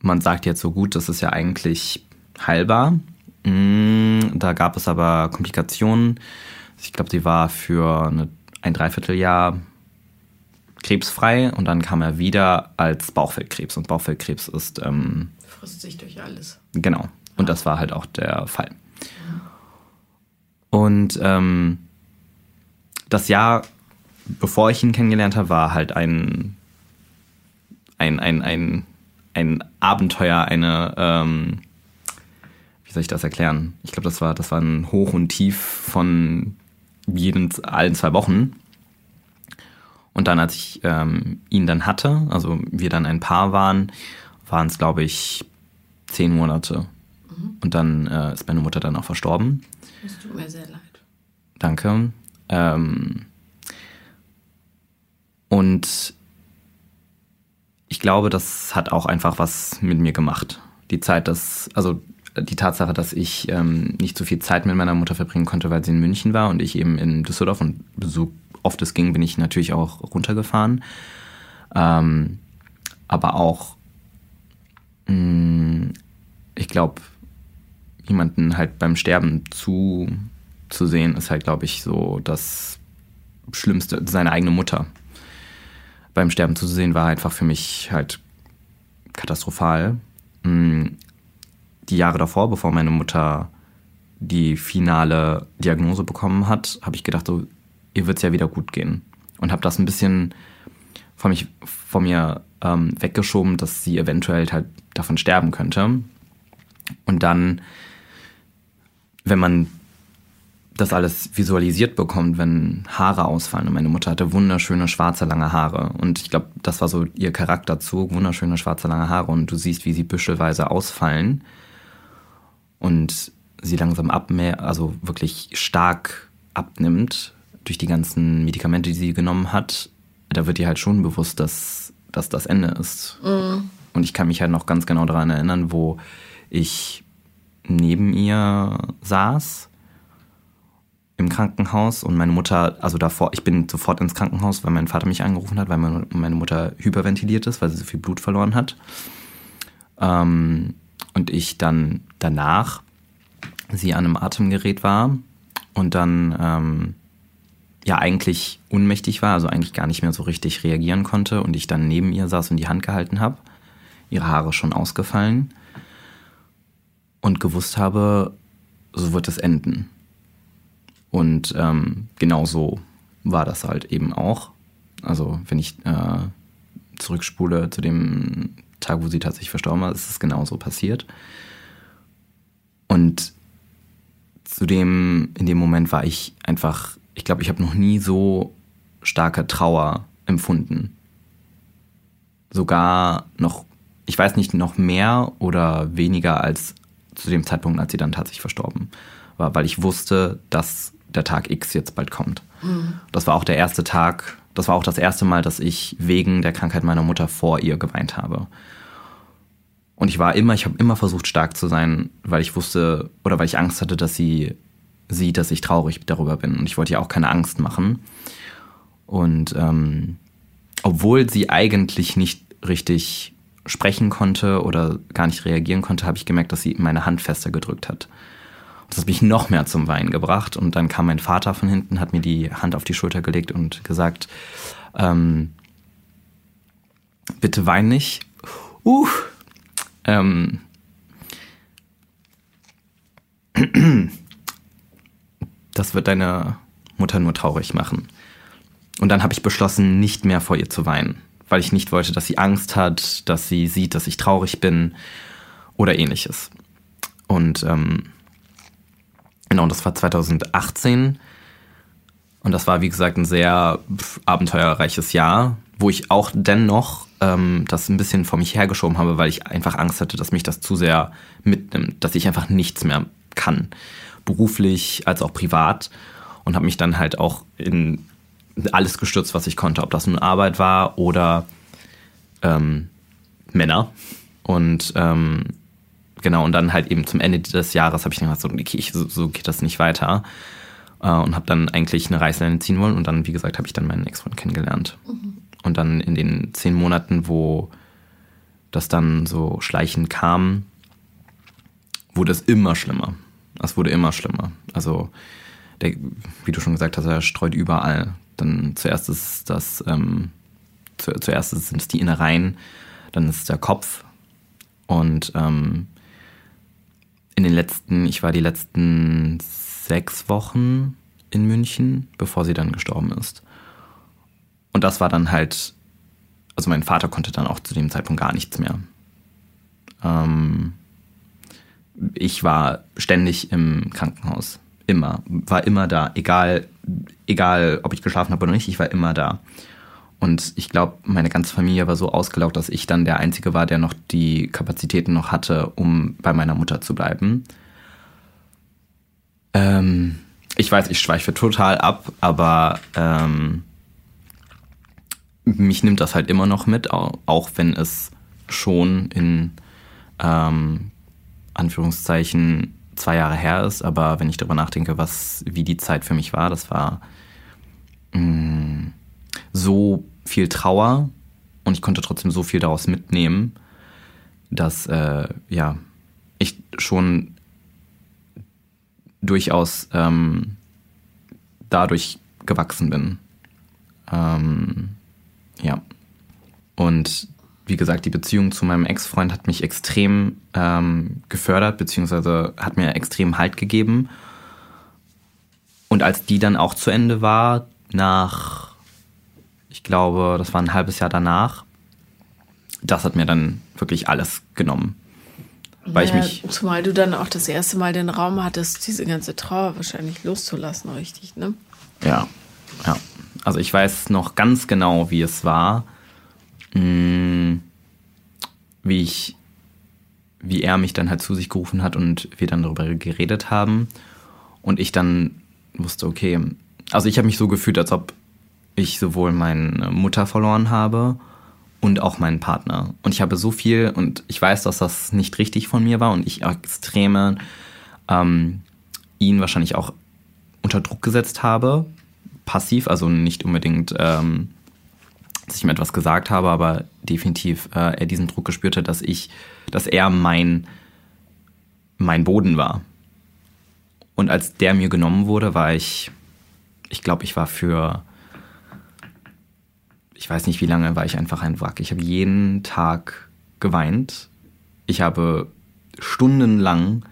man sagt jetzt so gut, das ist ja eigentlich heilbar. Mm, da gab es aber Komplikationen. Ich glaube, sie war für eine, ein Dreivierteljahr krebsfrei und dann kam er wieder als Bauchfeldkrebs. Und Bauchfeldkrebs ist. Ähm, Frisst sich durch alles. Genau. Und das war halt auch der Fall. Und ähm, das Jahr, bevor ich ihn kennengelernt habe, war halt ein, ein, ein, ein, ein Abenteuer, eine, ähm, wie soll ich das erklären? Ich glaube, das war, das war ein Hoch und Tief von jeden, allen zwei Wochen. Und dann, als ich ähm, ihn dann hatte, also wir dann ein Paar waren, waren es, glaube ich, zehn Monate. Mhm. Und dann äh, ist meine Mutter dann auch verstorben. Es tut mir sehr leid. Danke. Ähm, und ich glaube, das hat auch einfach was mit mir gemacht. Die Zeit, dass, also die Tatsache, dass ich ähm, nicht so viel Zeit mit meiner Mutter verbringen konnte, weil sie in München war und ich eben in Düsseldorf und so oft es ging, bin ich natürlich auch runtergefahren. Ähm, aber auch, mh, mm, ich glaube, jemanden halt beim Sterben zu, zu sehen, ist halt, glaube ich, so das Schlimmste, seine eigene Mutter beim Sterben zu sehen, war einfach für mich halt katastrophal. Die Jahre davor, bevor meine Mutter die finale Diagnose bekommen hat, habe ich gedacht, so, ihr wird es ja wieder gut gehen. Und habe das ein bisschen von, mich, von mir ähm, weggeschoben, dass sie eventuell halt davon sterben könnte. Und dann, wenn man das alles visualisiert bekommt, wenn Haare ausfallen. Und meine Mutter hatte wunderschöne schwarze lange Haare. Und ich glaube, das war so ihr Charakterzug, wunderschöne schwarze lange Haare. Und du siehst, wie sie büschelweise ausfallen und sie langsam abmehr, also wirklich stark abnimmt durch die ganzen Medikamente, die sie genommen hat, da wird ihr halt schon bewusst, dass, dass das Ende ist. Mhm. Und ich kann mich halt noch ganz genau daran erinnern, wo ich neben ihr saß im Krankenhaus und meine Mutter, also davor, ich bin sofort ins Krankenhaus, weil mein Vater mich angerufen hat, weil meine Mutter hyperventiliert ist, weil sie so viel Blut verloren hat. Ähm, und ich dann danach sie an einem Atemgerät war und dann ähm, ja eigentlich unmächtig war, also eigentlich gar nicht mehr so richtig reagieren konnte und ich dann neben ihr saß und die Hand gehalten habe, ihre Haare schon ausgefallen und gewusst habe, so wird es enden. Und ähm, genau so war das halt eben auch. Also wenn ich äh, zurückspule zu dem Tag, wo sie tatsächlich verstorben war, ist es genauso passiert. Und zu dem, in dem Moment war ich einfach, ich glaube, ich habe noch nie so starke Trauer empfunden. Sogar noch, ich weiß nicht, noch mehr oder weniger als zu dem Zeitpunkt, als sie dann tatsächlich verstorben war, weil ich wusste, dass der Tag X jetzt bald kommt. Mhm. Das war auch der erste Tag, das war auch das erste Mal, dass ich wegen der Krankheit meiner Mutter vor ihr geweint habe. Und ich war immer, ich habe immer versucht, stark zu sein, weil ich wusste oder weil ich Angst hatte, dass sie sieht, dass ich traurig darüber bin. Und ich wollte ihr auch keine Angst machen. Und ähm, obwohl sie eigentlich nicht richtig sprechen konnte oder gar nicht reagieren konnte, habe ich gemerkt, dass sie meine Hand fester gedrückt hat. Das hat mich noch mehr zum Weinen gebracht. Und dann kam mein Vater von hinten, hat mir die Hand auf die Schulter gelegt und gesagt, ähm, bitte wein nicht. Uh, ähm, das wird deine Mutter nur traurig machen. Und dann habe ich beschlossen, nicht mehr vor ihr zu weinen, weil ich nicht wollte, dass sie Angst hat, dass sie sieht, dass ich traurig bin oder ähnliches. Und ähm, Genau, das war 2018. Und das war, wie gesagt, ein sehr abenteuerreiches Jahr, wo ich auch dennoch ähm, das ein bisschen vor mich hergeschoben habe, weil ich einfach Angst hatte, dass mich das zu sehr mitnimmt, dass ich einfach nichts mehr kann, beruflich als auch privat. Und habe mich dann halt auch in alles gestürzt, was ich konnte, ob das nun Arbeit war oder ähm, Männer. Und ähm, genau, und dann halt eben zum Ende des Jahres habe ich dann gesagt, so, okay, ich, so, so, geht das nicht weiter. Äh, und habe dann eigentlich eine Reißleine ziehen wollen. Und dann, wie gesagt, habe ich dann meinen Ex-Freund kennengelernt. Mhm. Und dann in den zehn Monaten, wo das dann so schleichend kam, wurde es immer schlimmer. Es wurde immer schlimmer. Also, der, wie du schon gesagt hast, er streut überall. Dann zuerst ist das, ähm, zu, zuerst sind es die Innereien, dann ist es der Kopf. Und ähm, in den letzten, ich war die letzten sechs Wochen in München, bevor sie dann gestorben ist. Und das war dann halt, also mein Vater konnte dann auch zu dem Zeitpunkt gar nichts mehr. Ähm, ich war ständig im Krankenhaus. Immer. War immer da. Egal, egal ob ich geschlafen habe oder nicht, ich war immer da. Und ich glaube, meine ganze Familie war so ausgelaugt, dass ich dann der Einzige war, der noch die Kapazitäten noch hatte, um bei meiner Mutter zu bleiben. Ähm, ich weiß, ich schweife total ab, aber ähm, mich nimmt das halt immer noch mit, auch wenn es schon in ähm, Anführungszeichen zwei Jahre her ist. Aber wenn ich darüber nachdenke, was, wie die Zeit für mich war, das war mh, mm, so viel Trauer und ich konnte trotzdem so viel daraus mitnehmen, dass äh, ja ich schon durchaus ähm, dadurch gewachsen bin. Ähm, ja. Und wie gesagt, die Beziehung zu meinem Ex-Freund hat mich extrem ähm, gefördert, beziehungsweise hat mir extrem Halt gegeben. Und als die dann auch zu Ende war, nach, ich glaube, das war ein halbes Jahr danach, das hat mir dann wirklich alles genommen. Weil naja, ich mich. Zumal du dann auch das erste Mal den Raum hattest, diese ganze Trauer wahrscheinlich loszulassen, richtig, ne? Ja, ja. Also ich weiß noch ganz genau, wie es war, mm, wie ich, wie er mich dann halt zu sich gerufen hat und wir dann darüber geredet haben. Und ich dann wusste, okay, also ich habe mich so gefühlt, als ob ich sowohl meine Mutter verloren habe und auch meinen Partner. Und ich habe so viel, und ich weiß, dass das nicht richtig von mir war und ich extreme ähm, ihn wahrscheinlich auch unter Druck gesetzt habe, passiv, also nicht unbedingt, ähm, dass ich ihm etwas gesagt habe, aber definitiv äh, er diesen Druck gespürt hat, dass ich, dass er mein, mein Boden war. Und als der mir genommen wurde, war ich, ich glaube, ich war für ich weiß nicht wie lange, war ich einfach ein Wrack. Ich habe jeden Tag geweint. Ich habe stundenlang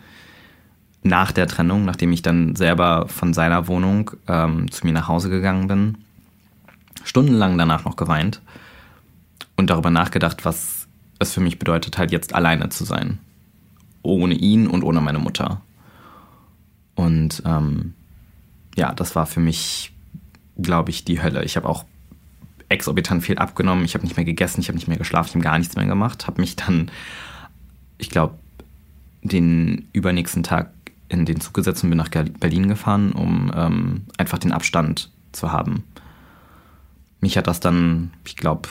nach der Trennung, nachdem ich dann selber von seiner Wohnung ähm, zu mir nach Hause gegangen bin, stundenlang danach noch geweint und darüber nachgedacht, was es für mich bedeutet, halt jetzt alleine zu sein. Ohne ihn und ohne meine Mutter. Und ähm, ja, das war für mich, glaube ich, die Hölle. Ich habe auch exorbitant viel abgenommen. Ich habe nicht mehr gegessen, ich habe nicht mehr geschlafen, ich habe gar nichts mehr gemacht. Habe mich dann, ich glaube, den übernächsten Tag in den Zug gesetzt und bin nach Berlin gefahren, um ähm, einfach den Abstand zu haben. Mich hat das dann, ich glaube,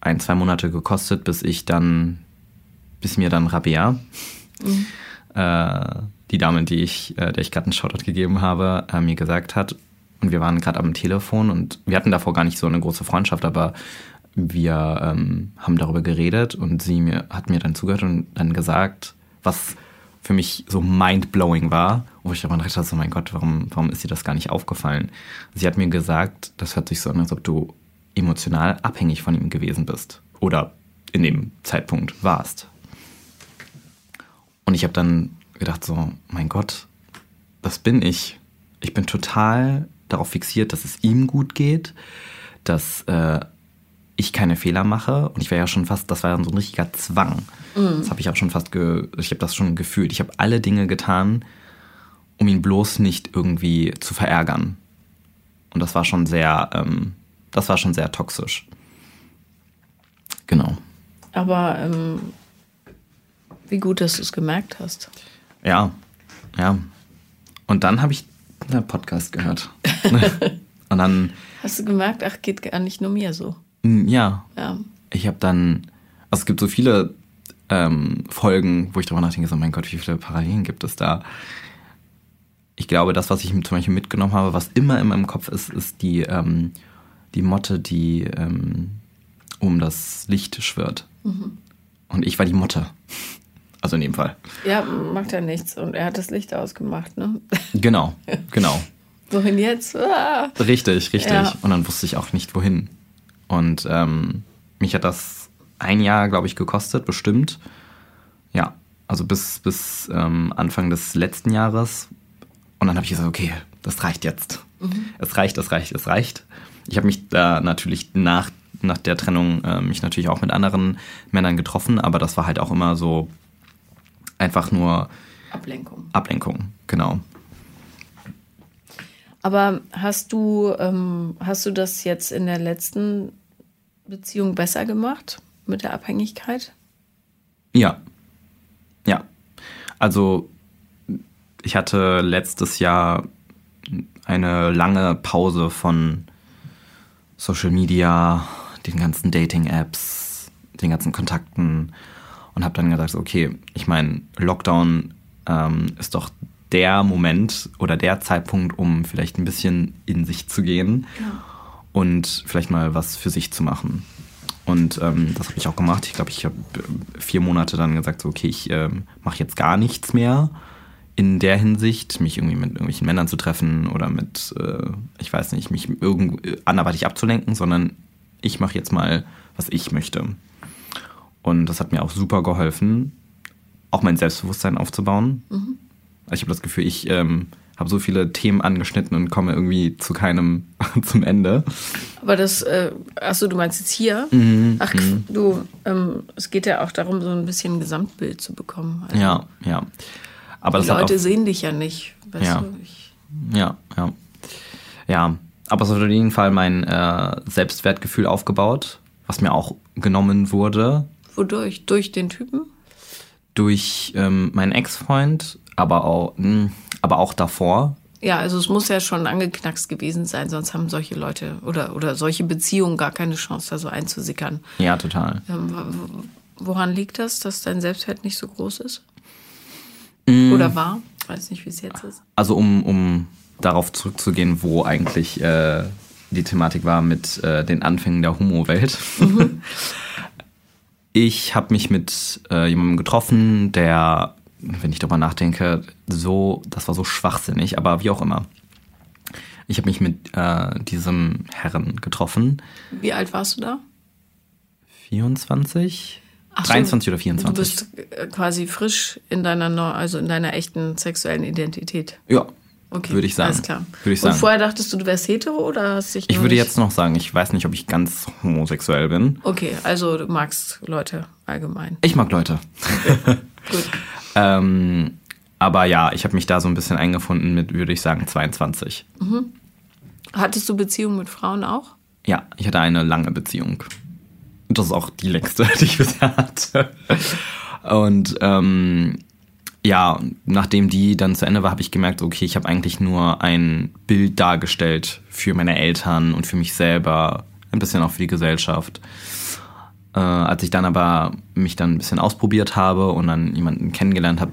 ein, zwei Monate gekostet, bis ich dann, bis mir dann Rabea, mhm. äh, die Dame, die ich, äh, der ich gerade einen Shoutout gegeben habe, äh, mir gesagt hat, und wir waren gerade am Telefon und wir hatten davor gar nicht so eine große Freundschaft, aber wir ähm, haben darüber geredet und sie mir, hat mir dann zugehört und dann gesagt, was für mich so mindblowing war, wo ich darüber dachte, so mein Gott, warum, warum ist dir das gar nicht aufgefallen? Sie hat mir gesagt, das hört sich so an, als ob du emotional abhängig von ihm gewesen bist oder in dem Zeitpunkt warst. Und ich habe dann gedacht, so, mein Gott, das bin ich. Ich bin total darauf fixiert, dass es ihm gut geht, dass äh, ich keine Fehler mache. Und ich war ja schon fast, das war ja so ein richtiger Zwang. Mhm. Das habe ich auch schon fast, ge, ich habe das schon gefühlt. Ich habe alle Dinge getan, um ihn bloß nicht irgendwie zu verärgern. Und das war schon sehr, ähm, das war schon sehr toxisch. Genau. Aber ähm, wie gut, dass du es gemerkt hast. Ja, ja. Und dann habe ich einen Podcast gehört. und dann. Hast du gemerkt, ach, geht gar nicht nur mir so. Mm, ja. ja. Ich habe dann. Also es gibt so viele ähm, Folgen, wo ich darüber nachdenke, so mein Gott, wie viele Parallelen gibt es da? Ich glaube, das, was ich zum Beispiel mitgenommen habe, was immer in meinem Kopf ist, ist die, ähm, die Motte, die ähm, um das Licht schwirrt. Mhm. Und ich war die Motte. Also in dem Fall. Ja, macht ja nichts. Und er hat das Licht ausgemacht, ne? Genau, genau. wohin jetzt? Ah. Richtig, richtig. Ja. Und dann wusste ich auch nicht, wohin. Und ähm, mich hat das ein Jahr, glaube ich, gekostet, bestimmt. Ja, also bis, bis ähm, Anfang des letzten Jahres. Und dann habe ich gesagt, okay, das reicht jetzt. Es reicht, es reicht, es reicht. Ich habe mich da natürlich nach, nach der Trennung äh, mich natürlich auch mit anderen Männern getroffen, aber das war halt auch immer so einfach nur Ablenkung. Ablenkung, genau. Aber hast du, ähm, hast du das jetzt in der letzten Beziehung besser gemacht mit der Abhängigkeit? Ja. Ja. Also ich hatte letztes Jahr eine lange Pause von Social Media, den ganzen Dating-Apps, den ganzen Kontakten und habe dann gesagt, okay, ich meine, Lockdown ähm, ist doch der Moment oder der Zeitpunkt, um vielleicht ein bisschen in sich zu gehen und vielleicht mal was für sich zu machen. Und ähm, das habe ich auch gemacht. Ich glaube, ich habe vier Monate dann gesagt, so, okay, ich ähm, mache jetzt gar nichts mehr in der Hinsicht, mich irgendwie mit irgendwelchen Männern zu treffen oder mit, äh, ich weiß nicht, mich irgend anderweitig abzulenken, sondern ich mache jetzt mal, was ich möchte. Und das hat mir auch super geholfen, auch mein Selbstbewusstsein aufzubauen. Also ich habe das Gefühl, ich ähm, habe so viele Themen angeschnitten und komme irgendwie zu keinem zum Ende. Aber das, äh, achso, du meinst jetzt hier? Mhm, Ach, du, ähm, es geht ja auch darum, so ein bisschen ein Gesamtbild zu bekommen. Also, Ja, ja. Aber Die Leute auch, sehen dich ja nicht. Weißt Ja. du? Ich, Ja, ja. Ja, aber es hat auf jeden Fall mein äh, Selbstwertgefühl aufgebaut, was mir auch genommen wurde wodurch? Durch den Typen? durch ähm, meinen Ex-Freund, aber auch, mh, aber auch davor. Ja, also es muss ja schon angeknackst gewesen sein, sonst haben solche Leute oder, oder solche Beziehungen gar keine Chance, da so einzusickern. Ja, total. Ähm, Woran liegt das, dass dein Selbstwert nicht so groß ist? Mm. Oder war? Ich weiß nicht, wie es jetzt ist. Also um, um darauf zurückzugehen, wo eigentlich äh, die Thematik war mit äh, den Anfängen der Homo-Welt. Ich habe mich mit äh, jemandem getroffen, der, wenn ich darüber nachdenke, so, das war so schwachsinnig, aber wie auch immer. Ich habe mich mit äh, diesem Herren getroffen, Wie alt warst du da? 24, Ach so, 23 oder Du 24. bist äh, quasi frisch in deiner, also in deiner echten sexuellen Identität. ja, Okay, würde ich sagen. Alles klar. Würde ich Und sagen. vorher dachtest du, du wärst hetero oder hast dich Ich würde jetzt noch sagen, ich weiß nicht, ob ich ganz homosexuell bin. Okay, also du magst Leute allgemein. Ich mag Leute. Gut. Ähm, aber ja, ich habe mich da so ein bisschen eingefunden mit, würde ich sagen, 22. Hattest du Beziehungen mit Frauen auch? Ja, ich hatte eine lange Beziehung. Und das ist auch die längste, die ich bisher hatte. Und ähm, ja, nachdem die dann zu Ende war, habe ich gemerkt, okay, ich habe eigentlich nur ein Bild dargestellt für meine Eltern und für mich selber, ein bisschen auch für die Gesellschaft. Äh, als ich dann aber mich dann ein bisschen ausprobiert habe und dann jemanden kennengelernt habe,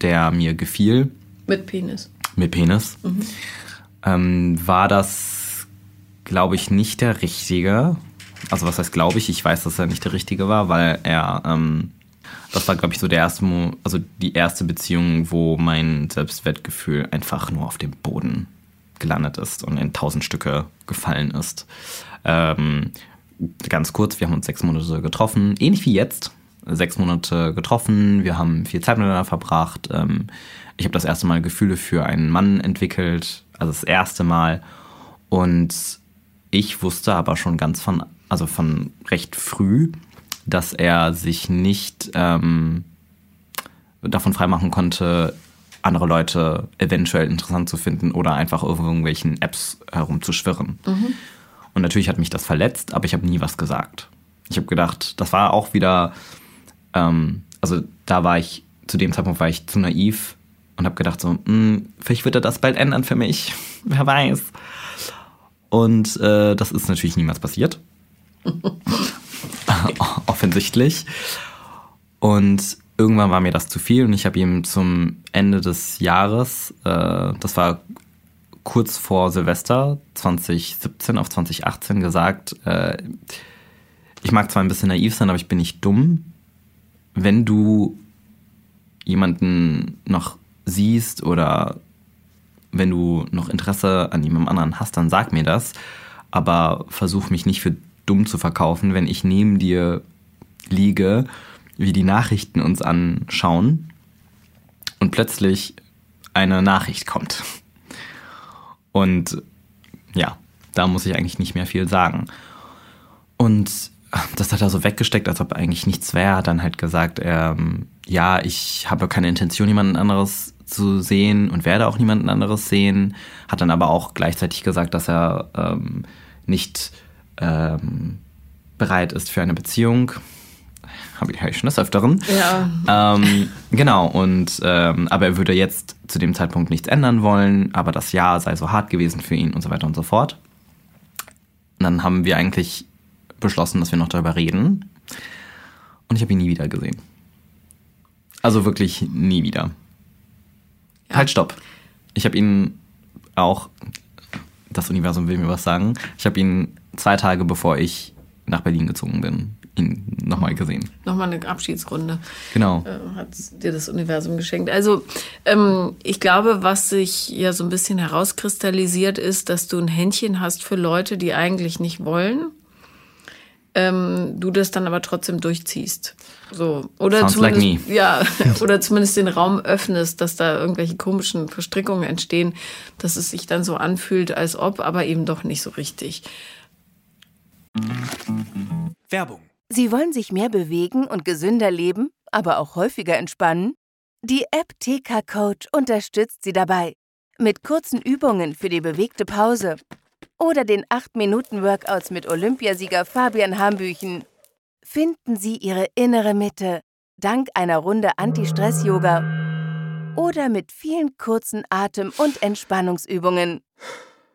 der mir gefiel, Mit Penis. mit Penis, ähm, war das, glaube ich, nicht der richtige. Also was heißt glaube ich? Ich weiß, dass er nicht der richtige war, weil er, ähm, das war, glaube ich, so der erste, Mo also die erste Beziehung, wo mein Selbstwertgefühl einfach nur auf dem Boden gelandet ist und in tausend Stücke gefallen ist. Ähm, ganz kurz, wir haben uns sechs Monate getroffen, ähnlich wie jetzt. Sechs Monate getroffen, wir haben viel Zeit miteinander verbracht. Ähm, ich habe das erste Mal Gefühle für einen Mann entwickelt, also das erste Mal. Und ich wusste aber schon ganz von, also von recht früh, dass er sich nicht ähm, davon freimachen konnte, andere Leute eventuell interessant zu finden oder einfach auf irgendwelchen Apps herumzuschwirren. Und natürlich hat mich das verletzt, aber ich habe nie was gesagt. Ich habe gedacht, das war auch wieder, ähm, also da war ich, zu dem Zeitpunkt war ich zu naiv und habe gedacht so, "Hm, vielleicht wird er das bald ändern für mich, wer weiß. Und äh, das ist natürlich niemals passiert. Offensichtlich. Und irgendwann war mir das zu viel und ich habe ihm zum Ende des Jahres, äh, das war kurz vor Silvester 2017 auf 2018 gesagt, äh, ich mag zwar ein bisschen naiv sein, aber ich bin nicht dumm. Wenn du jemanden noch siehst oder wenn du noch Interesse an jemandem anderen hast, dann sag mir das. Aber versuch mich nicht für dumm zu verkaufen, wenn ich neben dir liege, wie die Nachrichten uns anschauen und plötzlich eine Nachricht kommt. Und ja, da muss ich eigentlich nicht mehr viel sagen. Und das hat er so weggesteckt, als ob eigentlich nichts wäre. Hat dann halt gesagt, ähm, ja, ich habe keine Intention, jemanden anderes zu sehen und werde auch niemanden anderes sehen. Hat dann aber auch gleichzeitig gesagt, dass er ähm, nicht ähm, bereit ist für eine Beziehung. Habe ich, hab ich schon des Öfteren. Ja. Ähm, genau, und ähm, aber er würde jetzt zu dem Zeitpunkt nichts ändern wollen, aber das Jahr sei so hart gewesen für ihn und so weiter und so fort. Und dann haben wir eigentlich beschlossen, dass wir noch darüber reden. Und ich habe ihn nie wieder gesehen. Also wirklich nie wieder. Ja. Halt, stopp. Ich habe ihn auch, das Universum will mir was sagen, ich habe ihn zwei Tage bevor ich nach Berlin gezogen bin, ihn nochmal gesehen. Nochmal eine Abschiedsrunde. Genau. Äh, hat dir das Universum geschenkt. Also ähm, ich glaube, was sich ja so ein bisschen herauskristallisiert ist, dass du ein Händchen hast für Leute, die eigentlich nicht wollen ähm, du das dann aber trotzdem durchziehst. So. Oder Sounds zumindest, like me. Ja, oder zumindest den Raum öffnest, dass da irgendwelche komischen Verstrickungen entstehen, dass es sich dann so anfühlt, als ob, aber eben doch nicht so richtig. Werbung. Sie wollen sich mehr bewegen und gesünder leben, aber auch häufiger entspannen? Die App TK Coach unterstützt Sie dabei. Mit kurzen Übungen für die bewegte Pause oder den 8-Minuten-Workouts mit Olympiasieger Fabian Hambüchen finden Sie Ihre innere Mitte dank einer Runde Anti-Stress-Yoga oder mit vielen kurzen Atem- und Entspannungsübungen.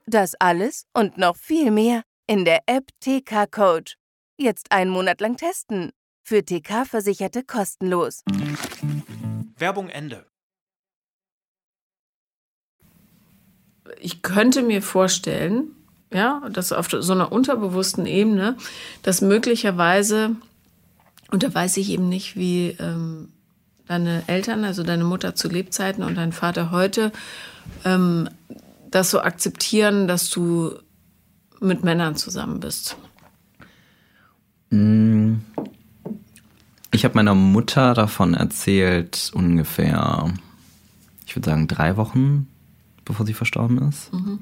Das alles und noch viel mehr in der App TK Coach. Jetzt einen Monat lang testen. Für TK-Versicherte kostenlos. Werbung Ende. Ich könnte mir vorstellen, ja, das auf so einer unterbewussten Ebene, dass möglicherweise, und da weiß ich eben nicht, wie ähm, deine Eltern, also deine Mutter zu Lebzeiten und dein Vater heute, ähm, das so akzeptieren, dass du mit Männern zusammen bist. Mm. Ich habe meiner Mutter davon erzählt, ungefähr, ich würde sagen, drei Wochen, bevor sie verstorben ist. Mhm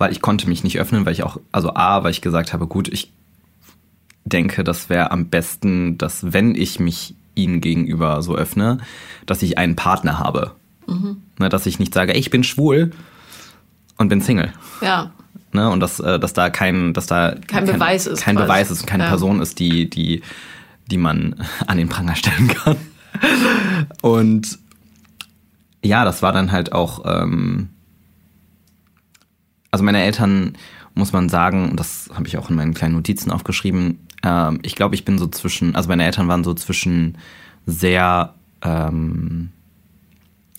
weil ich konnte mich nicht öffnen, weil ich auch, also A, weil ich gesagt habe, gut, ich denke, das wäre am besten, dass wenn ich mich ihnen gegenüber so öffne, dass ich einen Partner habe. Mhm. Ne, dass ich nicht sage, ey, ich bin schwul und bin Single. Ja. Ne, und dass, äh, dass da kein, dass da kein, kein Beweis ist. Kein quasi. Beweis ist und keine ja. Person ist, die, die, die man an den Pranger stellen kann. Und ja, das war dann halt auch ähm, also meine Eltern, muss man sagen, und das habe ich auch in meinen kleinen Notizen aufgeschrieben, äh, ich glaube, ich bin so zwischen, also meine Eltern waren so zwischen sehr ähm,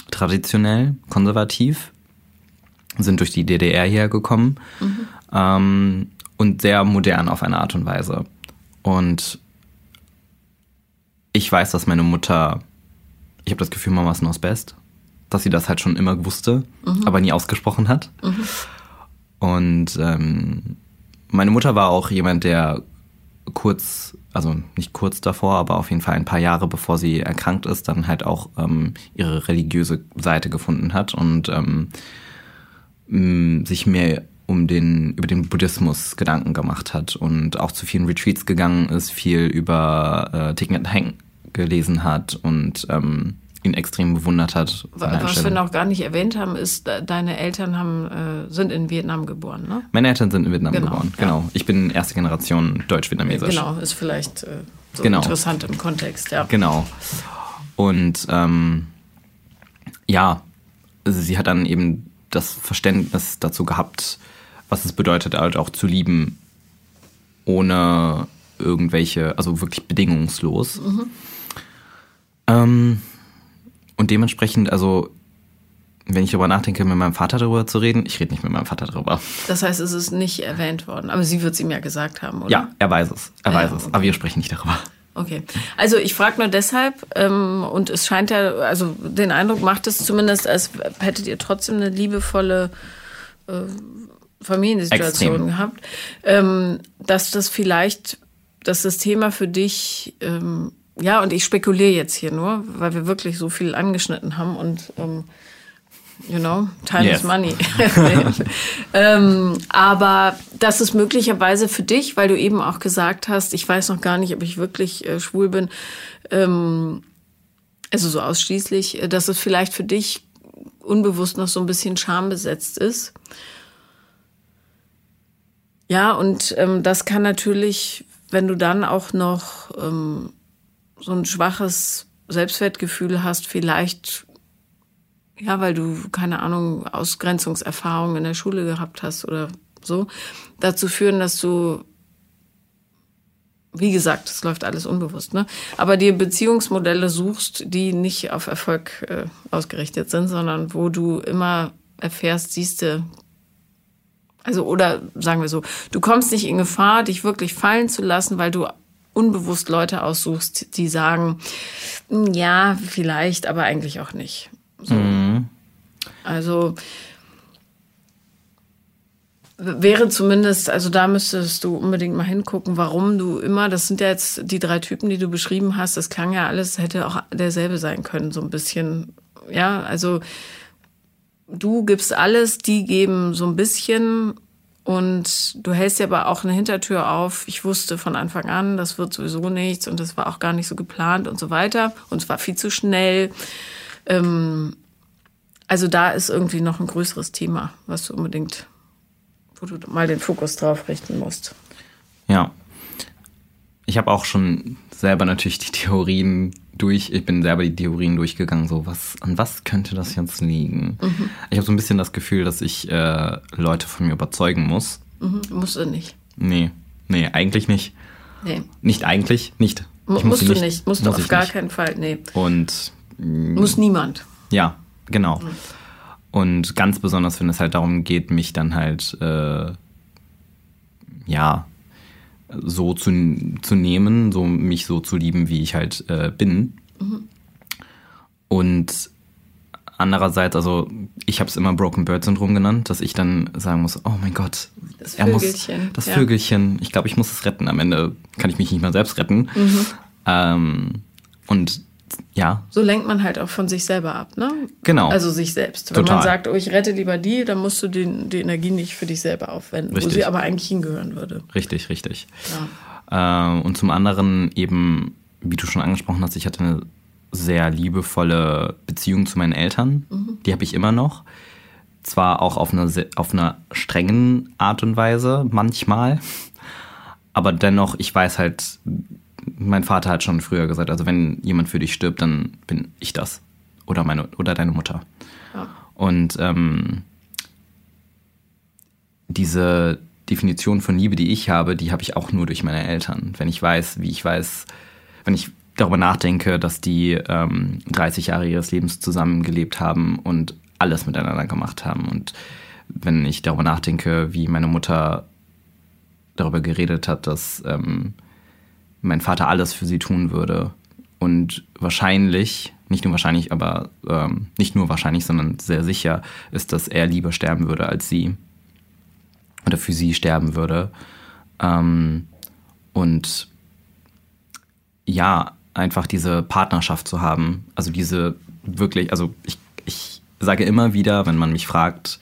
traditionell, konservativ, sind durch die DDR hergekommen mhm. ähm, und sehr modern auf eine Art und Weise. Und ich weiß, dass meine Mutter, ich habe das Gefühl, Mama ist aus Best, dass sie das halt schon immer wusste, mhm. aber nie ausgesprochen hat. Mhm. Und ähm, meine Mutter war auch jemand, der kurz, also nicht kurz davor, aber auf jeden Fall ein paar Jahre bevor sie erkrankt ist, dann halt auch ähm, ihre religiöse Seite gefunden hat und ähm, sich mehr um den, über den Buddhismus Gedanken gemacht hat und auch zu vielen Retreats gegangen ist, viel über äh, Thich Nhat Hanh gelesen hat und ähm, ihn extrem bewundert hat. Was wir noch gar nicht erwähnt haben, ist, deine Eltern haben, äh, sind in Vietnam geboren, ne? Meine Eltern sind in Vietnam genau, geboren, genau. Ja. Ich bin erste Generation deutsch-vietnamesisch. Genau, ist vielleicht äh, so genau. interessant im Kontext, ja. Genau. Und ähm, ja, sie hat dann eben das Verständnis dazu gehabt, was es bedeutet, halt auch zu lieben, ohne irgendwelche, also wirklich bedingungslos. Mhm. Ähm, und dementsprechend, also wenn ich darüber nachdenke, mit meinem Vater darüber zu reden, ich rede nicht mit meinem Vater darüber. Das heißt, es ist nicht erwähnt worden. Aber sie wird es ihm ja gesagt haben, oder? Ja, er weiß es. Er ja, weiß es. Okay. Aber wir sprechen nicht darüber. Okay. Also ich frage nur deshalb, ähm, und es scheint ja, also den Eindruck macht es zumindest, als hättet ihr trotzdem eine liebevolle äh, Familiensituation Extrem. gehabt, ähm, dass das vielleicht, dass das Thema für dich, ähm, ja, und ich spekuliere jetzt hier nur, weil wir wirklich so viel angeschnitten haben und ähm, you know, time Yes. is money. ähm, aber das ist möglicherweise für dich, weil du eben auch gesagt hast, ich weiß noch gar nicht, ob ich wirklich äh, schwul bin, ähm, also so ausschließlich, äh, dass es vielleicht für dich unbewusst noch so ein bisschen schambesetzt ist. Ja, und ähm, das kann natürlich, wenn du dann auch noch ähm, so ein schwaches Selbstwertgefühl hast, vielleicht, ja, weil du, keine Ahnung, Ausgrenzungserfahrungen in der Schule gehabt hast oder so, dazu führen, dass du, wie gesagt, das läuft alles unbewusst, ne? Aber dir Beziehungsmodelle suchst, die nicht auf Erfolg äh, ausgerichtet sind, sondern wo du immer erfährst, siehste, also, oder sagen wir so, du kommst nicht in Gefahr, dich wirklich fallen zu lassen, weil du unbewusst Leute aussuchst, die sagen, "Hm, ja, vielleicht, aber eigentlich auch nicht. So. Also wäre zumindest, also da müsstest du unbedingt mal hingucken, warum du immer, das sind ja jetzt die drei Typen, die du beschrieben hast, das klang ja alles, hätte auch derselbe sein können, so ein bisschen. Ja, also du gibst alles, die geben so ein bisschen und du hältst dir aber auch eine Hintertür auf. Ich wusste von Anfang an, das wird sowieso nichts und das war auch gar nicht so geplant und so weiter und es war viel zu schnell. Ähm, also da ist irgendwie noch ein größeres Thema, was du unbedingt, wo du mal den Fokus drauf richten musst. Ja. Ich habe auch schon selber natürlich die Theorien durch, ich bin selber die Theorien durchgegangen, so was, an was könnte das jetzt liegen? Ich habe so ein bisschen das Gefühl, dass ich äh, Leute von mir überzeugen muss. Mhm, musst du nicht. Nee, nee, eigentlich nicht. Nee. Nicht eigentlich, nicht. Muss musst du nicht, musst du auf gar nicht. keinen Fall. Nee. Und Muss niemand. Ja, genau. Und ganz besonders, wenn es halt darum geht, mich dann halt, äh, ja, so zu, zu nehmen, so mich so zu lieben, wie ich halt äh, bin. Und andererseits, also ich habe es immer Broken Bird Syndrom genannt, dass ich dann sagen muss, oh mein Gott, Das er muss Vögelchen, das ja. Vögelchen, ich glaube, ich muss es retten. Am Ende kann ich mich nicht mal selbst retten. Mhm. Ähm, und ja, So lenkt man halt auch von sich selber ab, ne? Genau. Also sich selbst. Wenn Total. man sagt, oh, ich rette lieber die, dann musst du die, die Energie nicht für dich selber aufwenden, wo Richtig. sie aber eigentlich hingehören würde. richtig, richtig. Ja. Äh, und zum anderen eben, wie du schon angesprochen hast, ich hatte eine sehr liebevolle Beziehung zu meinen Eltern. Die habe ich immer noch. Zwar auch auf einer, auf einer strengen Art und Weise manchmal, aber dennoch, ich weiß halt, mein Vater hat schon früher gesagt, also wenn jemand für dich stirbt, dann bin ich das. Oder, meine, oder deine Mutter. Ja. Und ähm, diese Definition von Liebe, die ich habe, die habe ich auch nur durch meine Eltern. Wenn ich weiß, wie ich weiß, wenn ich darüber nachdenke, dass die ähm, 30 Jahre ihres Lebens zusammengelebt haben und alles miteinander gemacht haben. Und wenn ich darüber nachdenke, wie meine Mutter darüber geredet hat, dass ähm, mein Vater alles für sie tun würde. Und wahrscheinlich, nicht nur wahrscheinlich, aber ähm, nicht nur wahrscheinlich, sondern sehr sicher ist, dass er lieber sterben würde als sie. Oder für sie sterben würde. Ähm, und ja, einfach diese Partnerschaft zu haben. Also diese wirklich, also ich, ich sage immer wieder, wenn man mich fragt,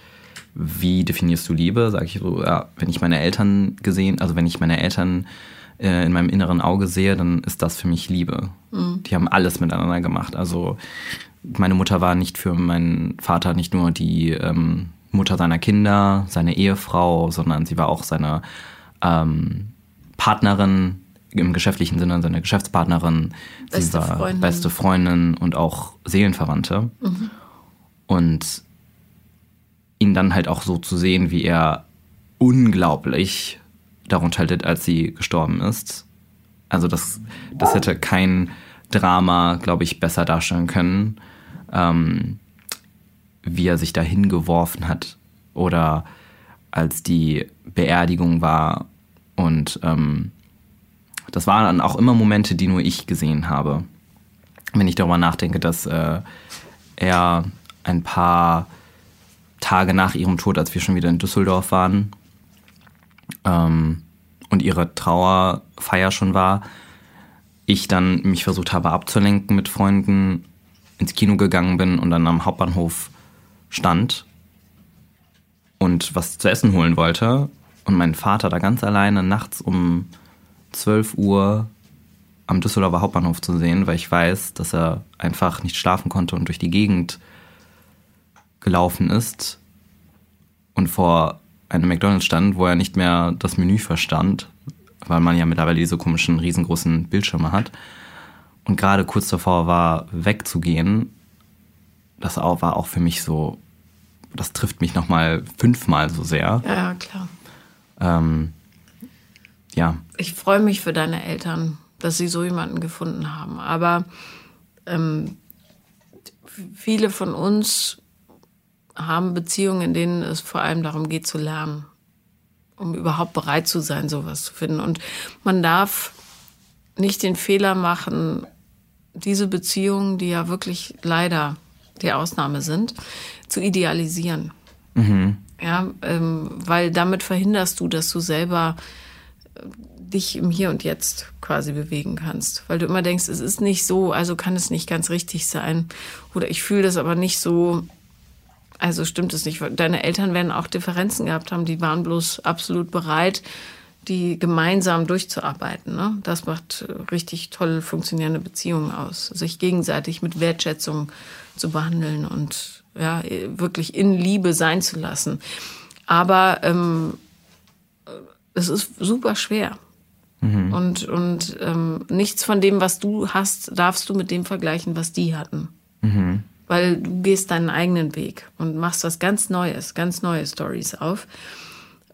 wie definierst du Liebe, sage ich so, ja, wenn ich meine Eltern gesehen, also wenn ich meine Eltern in meinem inneren Auge sehe, dann ist das für mich Liebe. Die haben alles miteinander gemacht. Also meine Mutter war nicht für meinen Vater nicht nur die ähm, Mutter seiner Kinder, seine Ehefrau, sondern sie war auch seine ähm, Partnerin im geschäftlichen Sinne, seine Geschäftspartnerin. sie Beste war Freundin. beste Freundin und auch Seelenverwandte. Und ihn dann halt auch so zu sehen, wie er unglaublich darunter litt, als sie gestorben ist. Also das, das hätte kein Drama, glaube ich, besser darstellen können, ähm, wie er sich da hingeworfen hat oder als die Beerdigung war und ähm, das waren dann auch immer Momente, die nur ich gesehen habe. Wenn ich darüber nachdenke, dass äh, er ein paar Tage nach ihrem Tod, als wir schon wieder in Düsseldorf waren ähm, und ihre Trauerfeier schon war, ich dann mich versucht habe abzulenken mit Freunden, ins Kino gegangen bin und dann am Hauptbahnhof stand und was zu essen holen wollte. Und mein Vater da ganz alleine nachts um 12 Uhr am Düsseldorfer Hauptbahnhof zu sehen, weil ich weiß, dass er einfach nicht schlafen konnte und durch die Gegend gelaufen ist. Und vor einem McDonald's stand, wo er nicht mehr das Menü verstand, weil man ja mittlerweile diese komischen riesengroßen Bildschirme hat. Und gerade kurz davor war, wegzugehen. Das war auch für mich so, das trifft mich nochmal fünfmal so sehr. Ja, klar. Ähm, ja. Ich freue mich für deine Eltern, dass sie so jemanden gefunden haben. Aber ähm, viele von uns haben Beziehungen, in denen es vor allem darum geht zu lernen, um überhaupt bereit zu sein, sowas zu finden. Und man darf nicht den Fehler machen, diese Beziehungen, die ja wirklich leider die Ausnahme sind, zu idealisieren. Mhm. Ja, ähm, weil damit verhinderst du, dass du selber äh, dich im Hier und Jetzt quasi bewegen kannst. Weil du immer denkst, es ist nicht so, also kann es nicht ganz richtig sein. Oder ich fühle das aber nicht so, also stimmt es nicht. Deine Eltern werden auch Differenzen gehabt haben, die waren bloß absolut bereit, die gemeinsam durchzuarbeiten. Ne? Das macht äh, richtig toll funktionierende Beziehungen aus. Sich gegenseitig mit Wertschätzung zu behandeln und ja, wirklich in Liebe sein zu lassen. Aber ähm, es ist super schwer. Mhm. Und, und ähm, nichts von dem, was du hast, darfst du mit dem vergleichen, was die hatten. Mhm weil du gehst deinen eigenen Weg und machst was ganz Neues, ganz neue Stories auf.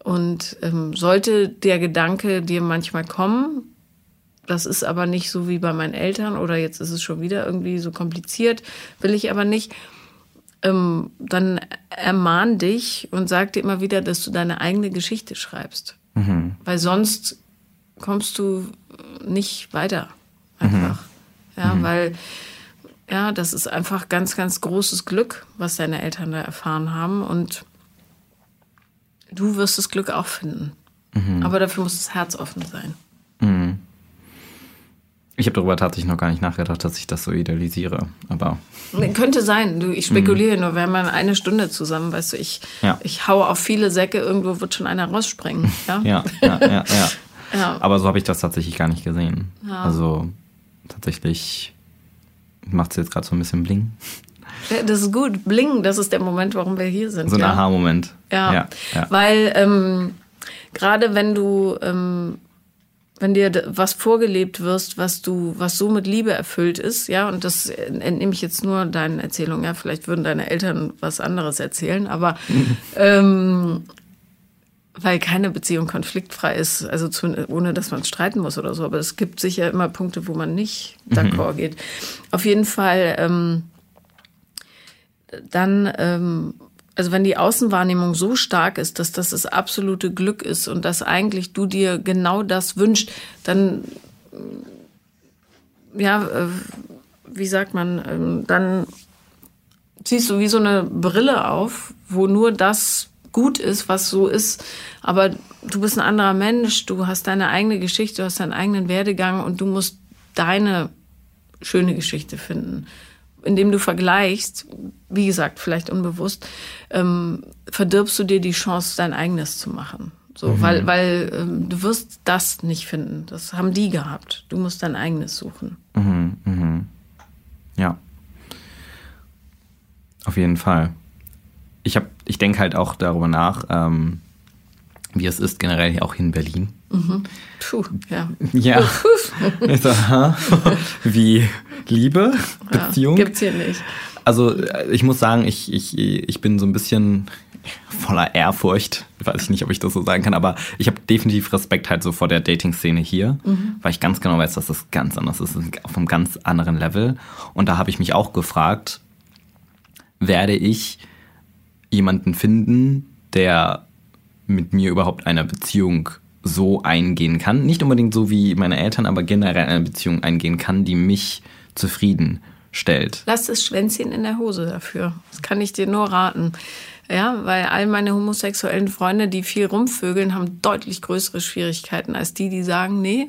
Und ähm, sollte der Gedanke dir manchmal kommen, das ist aber nicht so wie bei meinen Eltern oder jetzt ist es schon wieder irgendwie so kompliziert, will ich aber nicht, ähm, dann ermahn dich und sag dir immer wieder, dass du deine eigene Geschichte schreibst. Mhm. Weil sonst kommst du nicht weiter. Einfach. Mhm. Ja, mhm. weil ja, das ist einfach ganz, ganz großes Glück, was deine Eltern da erfahren haben. Und du wirst das Glück auch finden. Mhm. Aber dafür muss das Herz offen sein. Mhm. Ich habe darüber tatsächlich noch gar nicht nachgedacht, dass ich das so idealisiere. Aber könnte sein. Du, ich spekuliere mhm. nur. Wir haben eine Stunde zusammen, weißt du. Ich, ja. ich haue auf viele Säcke. Irgendwo wird schon einer rausspringen. Ja, ja, ja, ja, ja. Aber so habe ich das tatsächlich gar nicht gesehen. Also tatsächlich macht es jetzt gerade so ein bisschen bling. Das ist gut. Bling, das ist der Moment, warum wir hier sind. So ein ja. Aha-Moment. Ja. ja. ja, Weil ähm, gerade wenn du, ähm, wenn dir was vorgelebt wirst, was du, was so mit Liebe erfüllt ist, ja, und das entnehme ich jetzt nur deinen Erzählungen, ja, vielleicht würden deine Eltern was anderes erzählen, aber ähm, weil keine Beziehung konfliktfrei ist, also zu, ohne dass man streiten muss oder so. Aber es gibt sicher immer Punkte, wo man nicht d'accord mhm. geht. Auf jeden Fall ähm, dann, ähm, also wenn die Außenwahrnehmung so stark ist, dass das das absolute Glück ist und dass eigentlich du dir genau das wünschst, dann ja, äh, wie sagt man, ähm, dann ziehst du wie so eine Brille auf, wo nur das gut ist, was so ist. Aber du bist ein anderer Mensch, du hast deine eigene Geschichte, du hast deinen eigenen Werdegang und du musst deine schöne Geschichte finden. Indem du vergleichst, wie gesagt, vielleicht unbewusst, ähm, verdirbst du dir die Chance, dein eigenes zu machen. So, mhm. weil, weil ähm, du wirst das nicht finden. Das haben die gehabt. Du musst dein eigenes suchen. Mhm, mhm. Ja. Auf jeden Fall ich habe, ich denke halt auch darüber nach, ähm, wie es ist generell hier auch in Berlin. Mhm. Puh, ja. Ja. so, wie Liebe, Beziehung. Ja, gibt's hier nicht. Also äh, ich muss sagen, ich, ich, ich bin so ein bisschen voller Ehrfurcht. Weiß ich nicht, ob ich das so sagen kann, aber ich habe definitiv Respekt halt so vor der Dating-Szene hier, mhm. weil ich ganz genau weiß, dass das ganz anders ist, auf einem ganz anderen Level. Und da habe ich mich auch gefragt, werde ich jemanden finden, der mit mir überhaupt eine Beziehung so eingehen kann. Nicht unbedingt so wie meine Eltern, aber generell eine Beziehung eingehen kann, die mich zufrieden stellt. Lass das Schwänzchen in der Hose dafür. Das kann ich dir nur raten. Ja, weil all meine homosexuellen Freunde, die viel rumvögeln, haben deutlich größere Schwierigkeiten als die, die sagen, nee,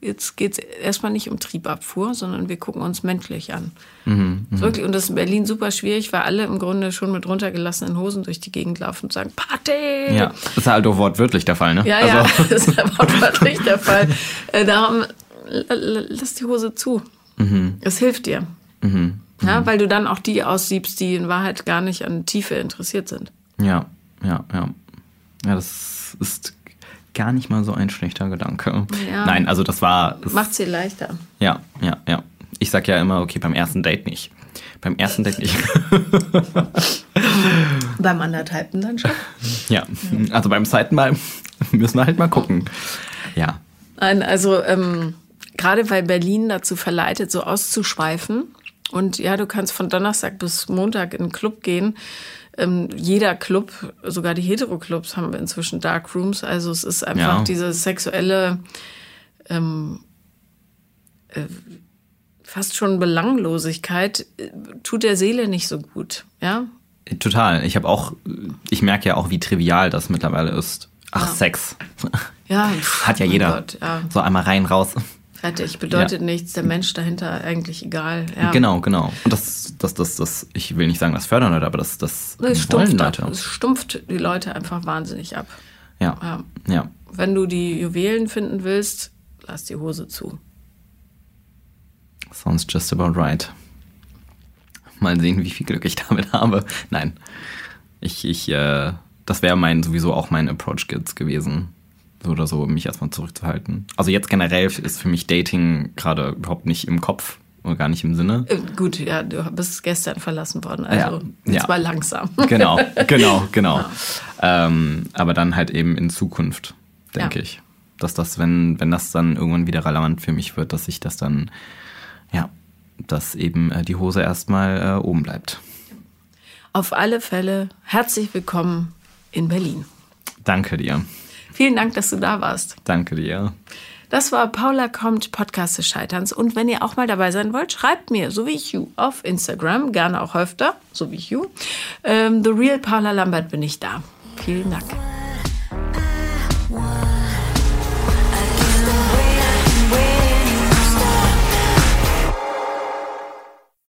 jetzt geht es erstmal nicht um Triebabfuhr, sondern wir gucken uns menschlich an. Mhm, wirklich, und das ist in Berlin super schwierig, weil alle im Grunde schon mit runtergelassenen Hosen durch die Gegend laufen und sagen, Party! Ja, das ist halt auch wortwörtlich der Fall, ne? Ja, also. ja, das ist halt wortwörtlich der Fall. Äh, darum, lass die Hose zu. Mhm. Es hilft dir. Mhm. Ja, mhm. weil du dann auch die aussiebst, die in Wahrheit gar nicht an Tiefe interessiert sind. Ja, ja, ja. Ja, das ist gar nicht mal so ein schlechter Gedanke. Ja. Nein, also das war. Macht sie leichter. Ja, ja, ja. Ich sag ja immer, okay, beim ersten Date nicht. Beim ersten Date nicht. beim anderthalbten dann schon. Ja, also beim zweiten Mal müssen wir halt mal gucken. Ja. Nein, also ähm, gerade weil Berlin dazu verleitet, so auszuschweifen. Und ja, du kannst von Donnerstag bis Montag in den Club gehen. Ähm, jeder Club, sogar die Hetero-Clubs haben inzwischen Dark Rooms. Also es ist einfach ja. diese sexuelle, ähm, äh, fast schon Belanglosigkeit, äh, tut der Seele nicht so gut. Ja. Total. Ich habe auch, ich merke ja auch, wie trivial das mittlerweile ist. Ach, ja. Sex. Ja, hat ja jeder. Gott, ja. So einmal rein, raus. Fertig, bedeutet ja. nichts, der Mensch dahinter eigentlich egal. Ja. Genau, genau. Und das, das, das, das, ich will nicht sagen, das fördern Leute, aber das, das es stumpft, Leute. Es stumpft die Leute einfach wahnsinnig ab. Ja. ja. ja. Wenn du die Juwelen finden willst, lass die Hose zu. Sounds just about right. Mal sehen, wie viel Glück ich damit habe. Nein. Ich, ich, äh, das wäre mein, sowieso auch mein Approach gewesen oder so, mich erstmal zurückzuhalten. Also jetzt generell ist für mich Dating gerade überhaupt nicht im Kopf oder gar nicht im Sinne. Äh, gut, ja, du bist gestern verlassen worden, also ja, jetzt ja. mal langsam. Genau, genau, genau. Ja. Ähm, aber dann halt eben in Zukunft, denke ja. ich. Dass das, wenn, wenn das dann irgendwann wieder relevant für mich wird, dass ich das dann, ja, dass eben äh, die Hose erstmal äh, oben bleibt. Auf alle Fälle herzlich willkommen in Berlin. Danke dir. Vielen Dank, dass du da warst. Danke dir. Das war Paula kommt, Podcast des Scheiterns. Und wenn ihr auch mal dabei sein wollt, schreibt mir, so wie ich you, auf Instagram, gerne auch öfter, so wie ich you. Ähm, The Real Paula Lambert bin ich da. Vielen Dank.